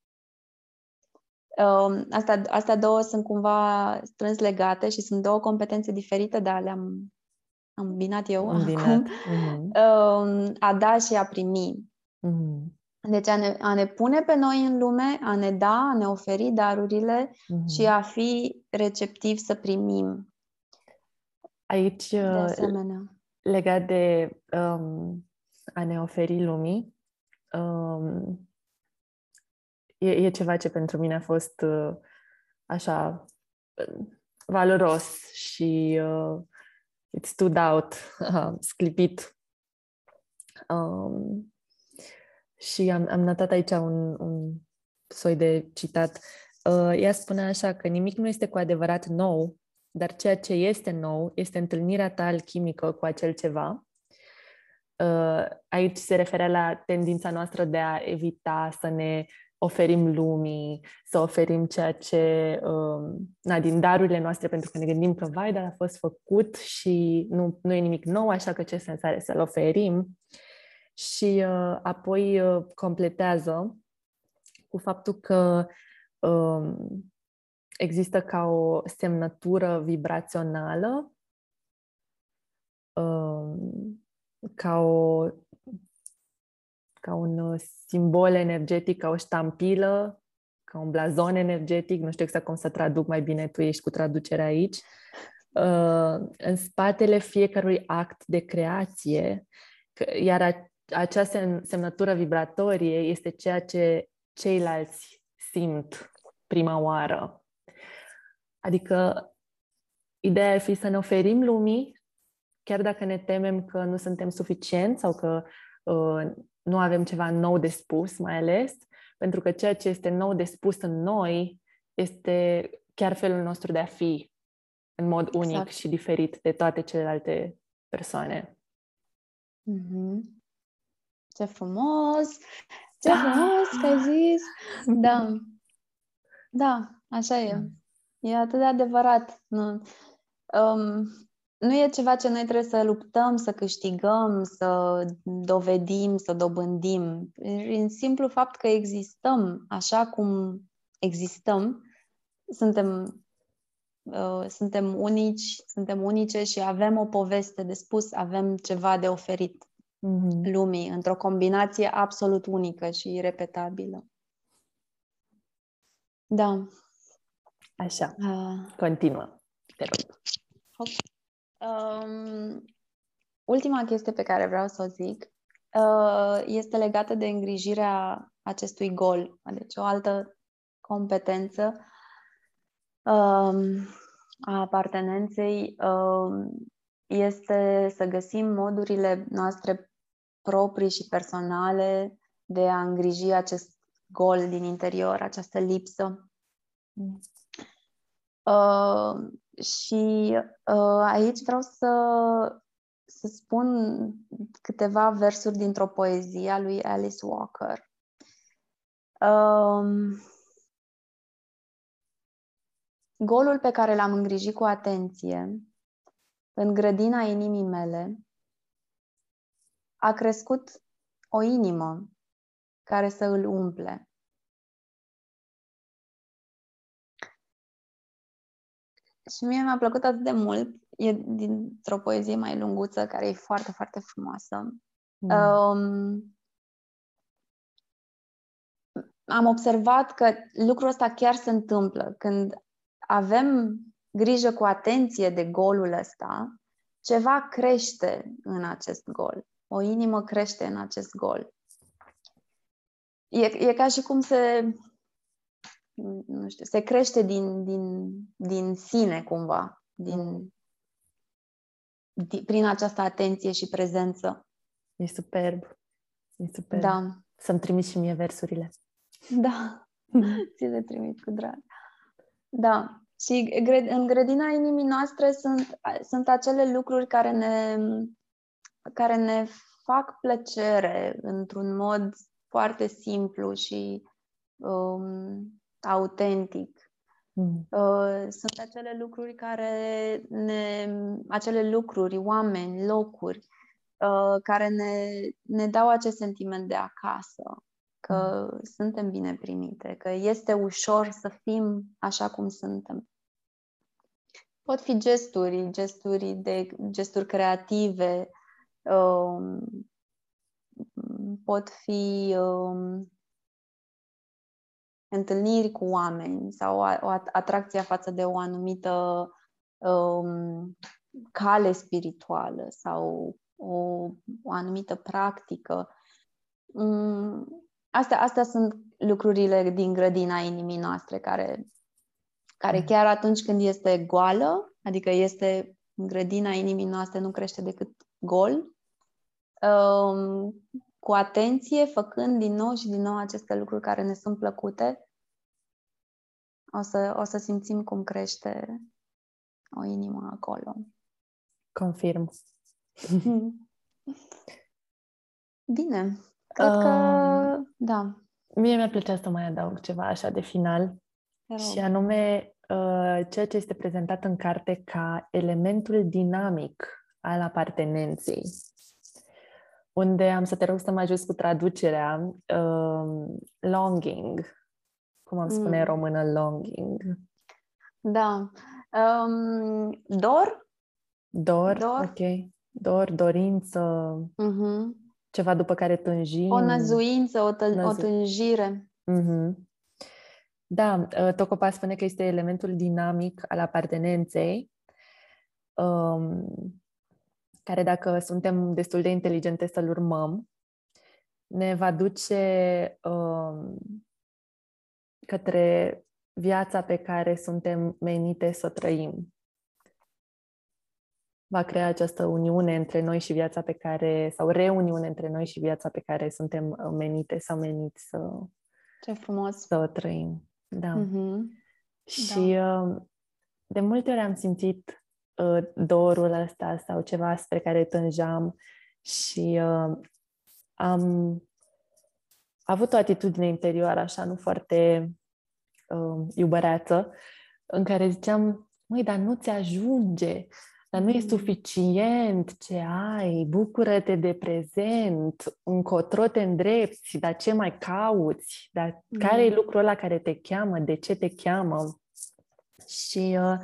Uh, asta, astea două sunt cumva strâns legate și sunt două competențe diferite, dar le-am am binat eu am binat. acum. Mm-hmm. A da și a primi. Mm-hmm. Deci a ne, a ne pune pe noi în lume, a ne da, a ne oferi darurile mm-hmm. și a fi receptiv să primim. Aici, de uh, asemenea. legat de um, a ne oferi lumii um, e, e ceva ce pentru mine a fost uh, așa uh, valoros și uh, it stood out, uh, sclipit. Um, și am, am notat aici un, un soi de citat. Uh, ea spune așa că nimic nu este cu adevărat nou, dar ceea ce este nou este întâlnirea ta alchimică cu acel ceva. Uh, aici se referă la tendința noastră de a evita să ne oferim lumii, să oferim ceea ce, uh, na, din darurile noastre, pentru că ne gândim că, vai, dar a fost făcut și nu, nu e nimic nou, așa că ce sens are să-l oferim? Și uh, apoi uh, completează cu faptul că uh, există ca o semnătură vibrațională, uh, ca o ca un uh, simbol energetic, ca o ștampilă, ca un blazon energetic, nu știu exact cum să traduc mai bine, tu ești cu traducerea aici, uh, în spatele fiecărui act de creație, iar acea semnătură vibratorie este ceea ce ceilalți simt prima oară. Adică ideea ar fi să ne oferim lumii, chiar dacă ne temem că nu suntem suficienți sau că uh, nu avem ceva nou de spus, mai ales, pentru că ceea ce este nou de spus în noi este chiar felul nostru de a fi în mod unic exact. și diferit de toate celelalte persoane. Mm-hmm. Ce frumos! Ce da. frumos că ai zis! Da. Da, așa e. Mm. E atât de adevărat. Nu. Um, nu e ceva ce noi trebuie să luptăm, să câștigăm, să dovedim, să dobândim. În simplu fapt că existăm așa cum existăm, suntem, uh, suntem unici, suntem unice și avem o poveste de spus, avem ceva de oferit mm-hmm. lumii într-o combinație absolut unică și irepetabilă. Da. Așa. Uh. Continuă. Te rog. Okay. Um, ultima chestie pe care vreau să o zic uh, este legată de îngrijirea acestui gol, deci o altă competență um, a apartenenței um, este să găsim modurile noastre proprii și personale de a îngriji acest gol din interior, această lipsă. Mm. Uh, și uh, aici vreau să, să spun câteva versuri dintr-o poezie a lui Alice Walker. Um, golul pe care l-am îngrijit cu atenție în grădina inimii mele a crescut o inimă care să îl umple. Și mie mi-a plăcut atât de mult. E dintr-o poezie mai lunguță, care e foarte, foarte frumoasă. Mm. Um, am observat că lucrul ăsta chiar se întâmplă. Când avem grijă cu atenție de golul ăsta, ceva crește în acest gol. O inimă crește în acest gol. E, e ca și cum se nu știu, se crește din, din, din sine cumva, din, mm. din, prin această atenție și prezență. E superb. E superb. Da. Să-mi trimis și mie versurile. Da, ți le trimit cu drag. Da. Și în grădina inimii noastre sunt, sunt acele lucruri care ne, care ne fac plăcere într-un mod foarte simplu și um, autentic. Mm. Uh, sunt acele lucruri care ne, acele lucruri, oameni, locuri, uh, care ne, ne dau acest sentiment de acasă, că mm. suntem bine primite, că este ușor să fim așa cum suntem. Pot fi gesturi, gesturi, de, gesturi creative, um, pot fi um, întâlniri cu oameni sau o atracție față de o anumită um, cale spirituală sau o, o anumită practică. Mm, astea, astea sunt lucrurile din grădina inimii noastre care, care mm. chiar atunci când este goală, adică este în grădina inimii noastre, nu crește decât gol, um, cu atenție, făcând din nou și din nou aceste lucruri care ne sunt plăcute, o să, o să simțim cum crește o inimă acolo. Confirm. Bine. Cred uh, că, da. Mie mi-ar plăcea să mai adaug ceva așa de final. Și anume, uh, ceea ce este prezentat în carte ca elementul dinamic al apartenenței unde am să te rog să mă ajuți cu traducerea uh, longing, cum am spune mm. în română longing. Da. Um, dor? Dor, dor, ok. Dor, dorință, uh-huh. ceva după care tânjim. O năzuință, o, tă- Năzu- o tânjire. Uh-huh. Da, uh, Tocopa spune că este elementul dinamic al apartenenței. Um, care dacă suntem destul de inteligente să-l urmăm, ne va duce uh, către viața pe care suntem menite să o trăim. Va crea această uniune între noi și viața pe care, sau reuniune între noi și viața pe care suntem uh, menite sau meniți să, Ce frumos. să o trăim. Da. Mm-hmm. Și da. Uh, de multe ori am simțit uh, dorul ăsta sau ceva spre care tânjam și uh, am avut o atitudine interioară așa, nu foarte uh, iubăreață, în care ziceam, măi, dar nu ți ajunge, dar nu e mm. suficient ce ai, bucură-te de prezent, încotro te îndrepți, dar ce mai cauți, dar mm. care e lucrul ăla care te cheamă, de ce te cheamă? Și uh,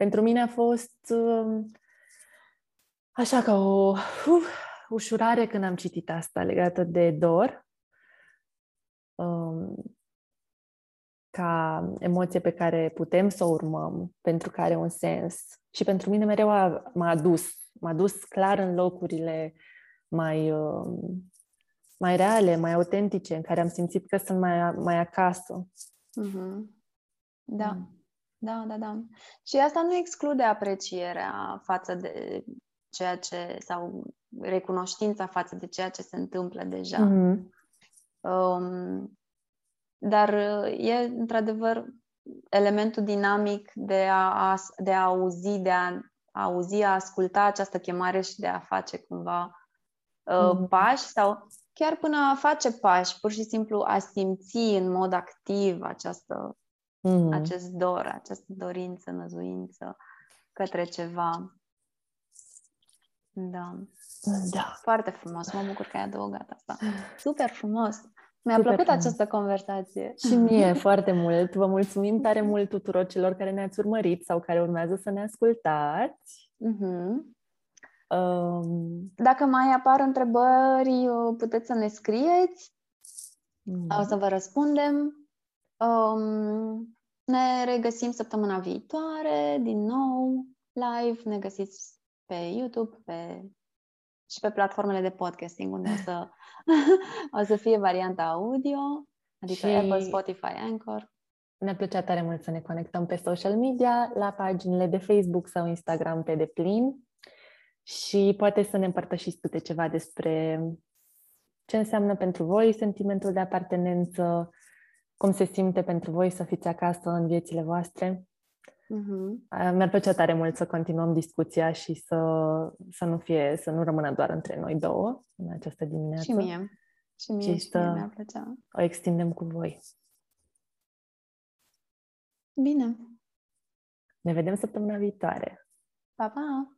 pentru mine a fost uh, așa ca o uh, ușurare când am citit asta legată de dor, um, ca emoție pe care putem să o urmăm, pentru că are un sens. Și pentru mine mereu a, m-a adus, m-a dus clar în locurile mai, uh, mai reale, mai autentice, în care am simțit că sunt mai, mai acasă. Mm-hmm. Da. Mm. Da, da, da. Și asta nu exclude aprecierea față de ceea ce, sau recunoștința față de ceea ce se întâmplă deja. Mm-hmm. Um, dar e, într-adevăr, elementul dinamic de a, de a auzi, de a, a auzi, a asculta această chemare și de a face cumva uh, mm-hmm. pași sau chiar până a face pași, pur și simplu a simți în mod activ această mm-hmm. acest dor, această dorință, năzuință către ceva. Da. Da. Foarte frumos. Mă bucur că ai adăugat asta. Super frumos. Mi-a Super plăcut frumos. această conversație. Și mie foarte mult. Vă mulțumim tare mult tuturor celor care ne-ați urmărit sau care urmează să ne ascultați. Mm-hmm. Um... Dacă mai apar întrebări, puteți să ne scrieți. Mm-hmm. O să vă răspundem. Um, ne regăsim săptămâna viitoare, din nou, live. Ne găsiți pe YouTube pe, și pe platformele de podcasting, unde o să, o să fie varianta audio, adică și... Apple, Spotify, Anchor. Ne plăcea tare mult să ne conectăm pe social media, la paginile de Facebook sau Instagram pe deplin și poate să ne împărtășiți câte ceva despre ce înseamnă pentru voi sentimentul de apartenență, cum se simte pentru voi să fiți acasă în viețile voastre. Uh-huh. Mi-ar plăcea tare mult să continuăm discuția și să, să nu fie, să nu rămână doar între noi două în această dimineață. Și mie. Și mie, și, și mie mi-ar plăcea. o extindem cu voi. Bine. Ne vedem săptămâna viitoare. Pa, pa!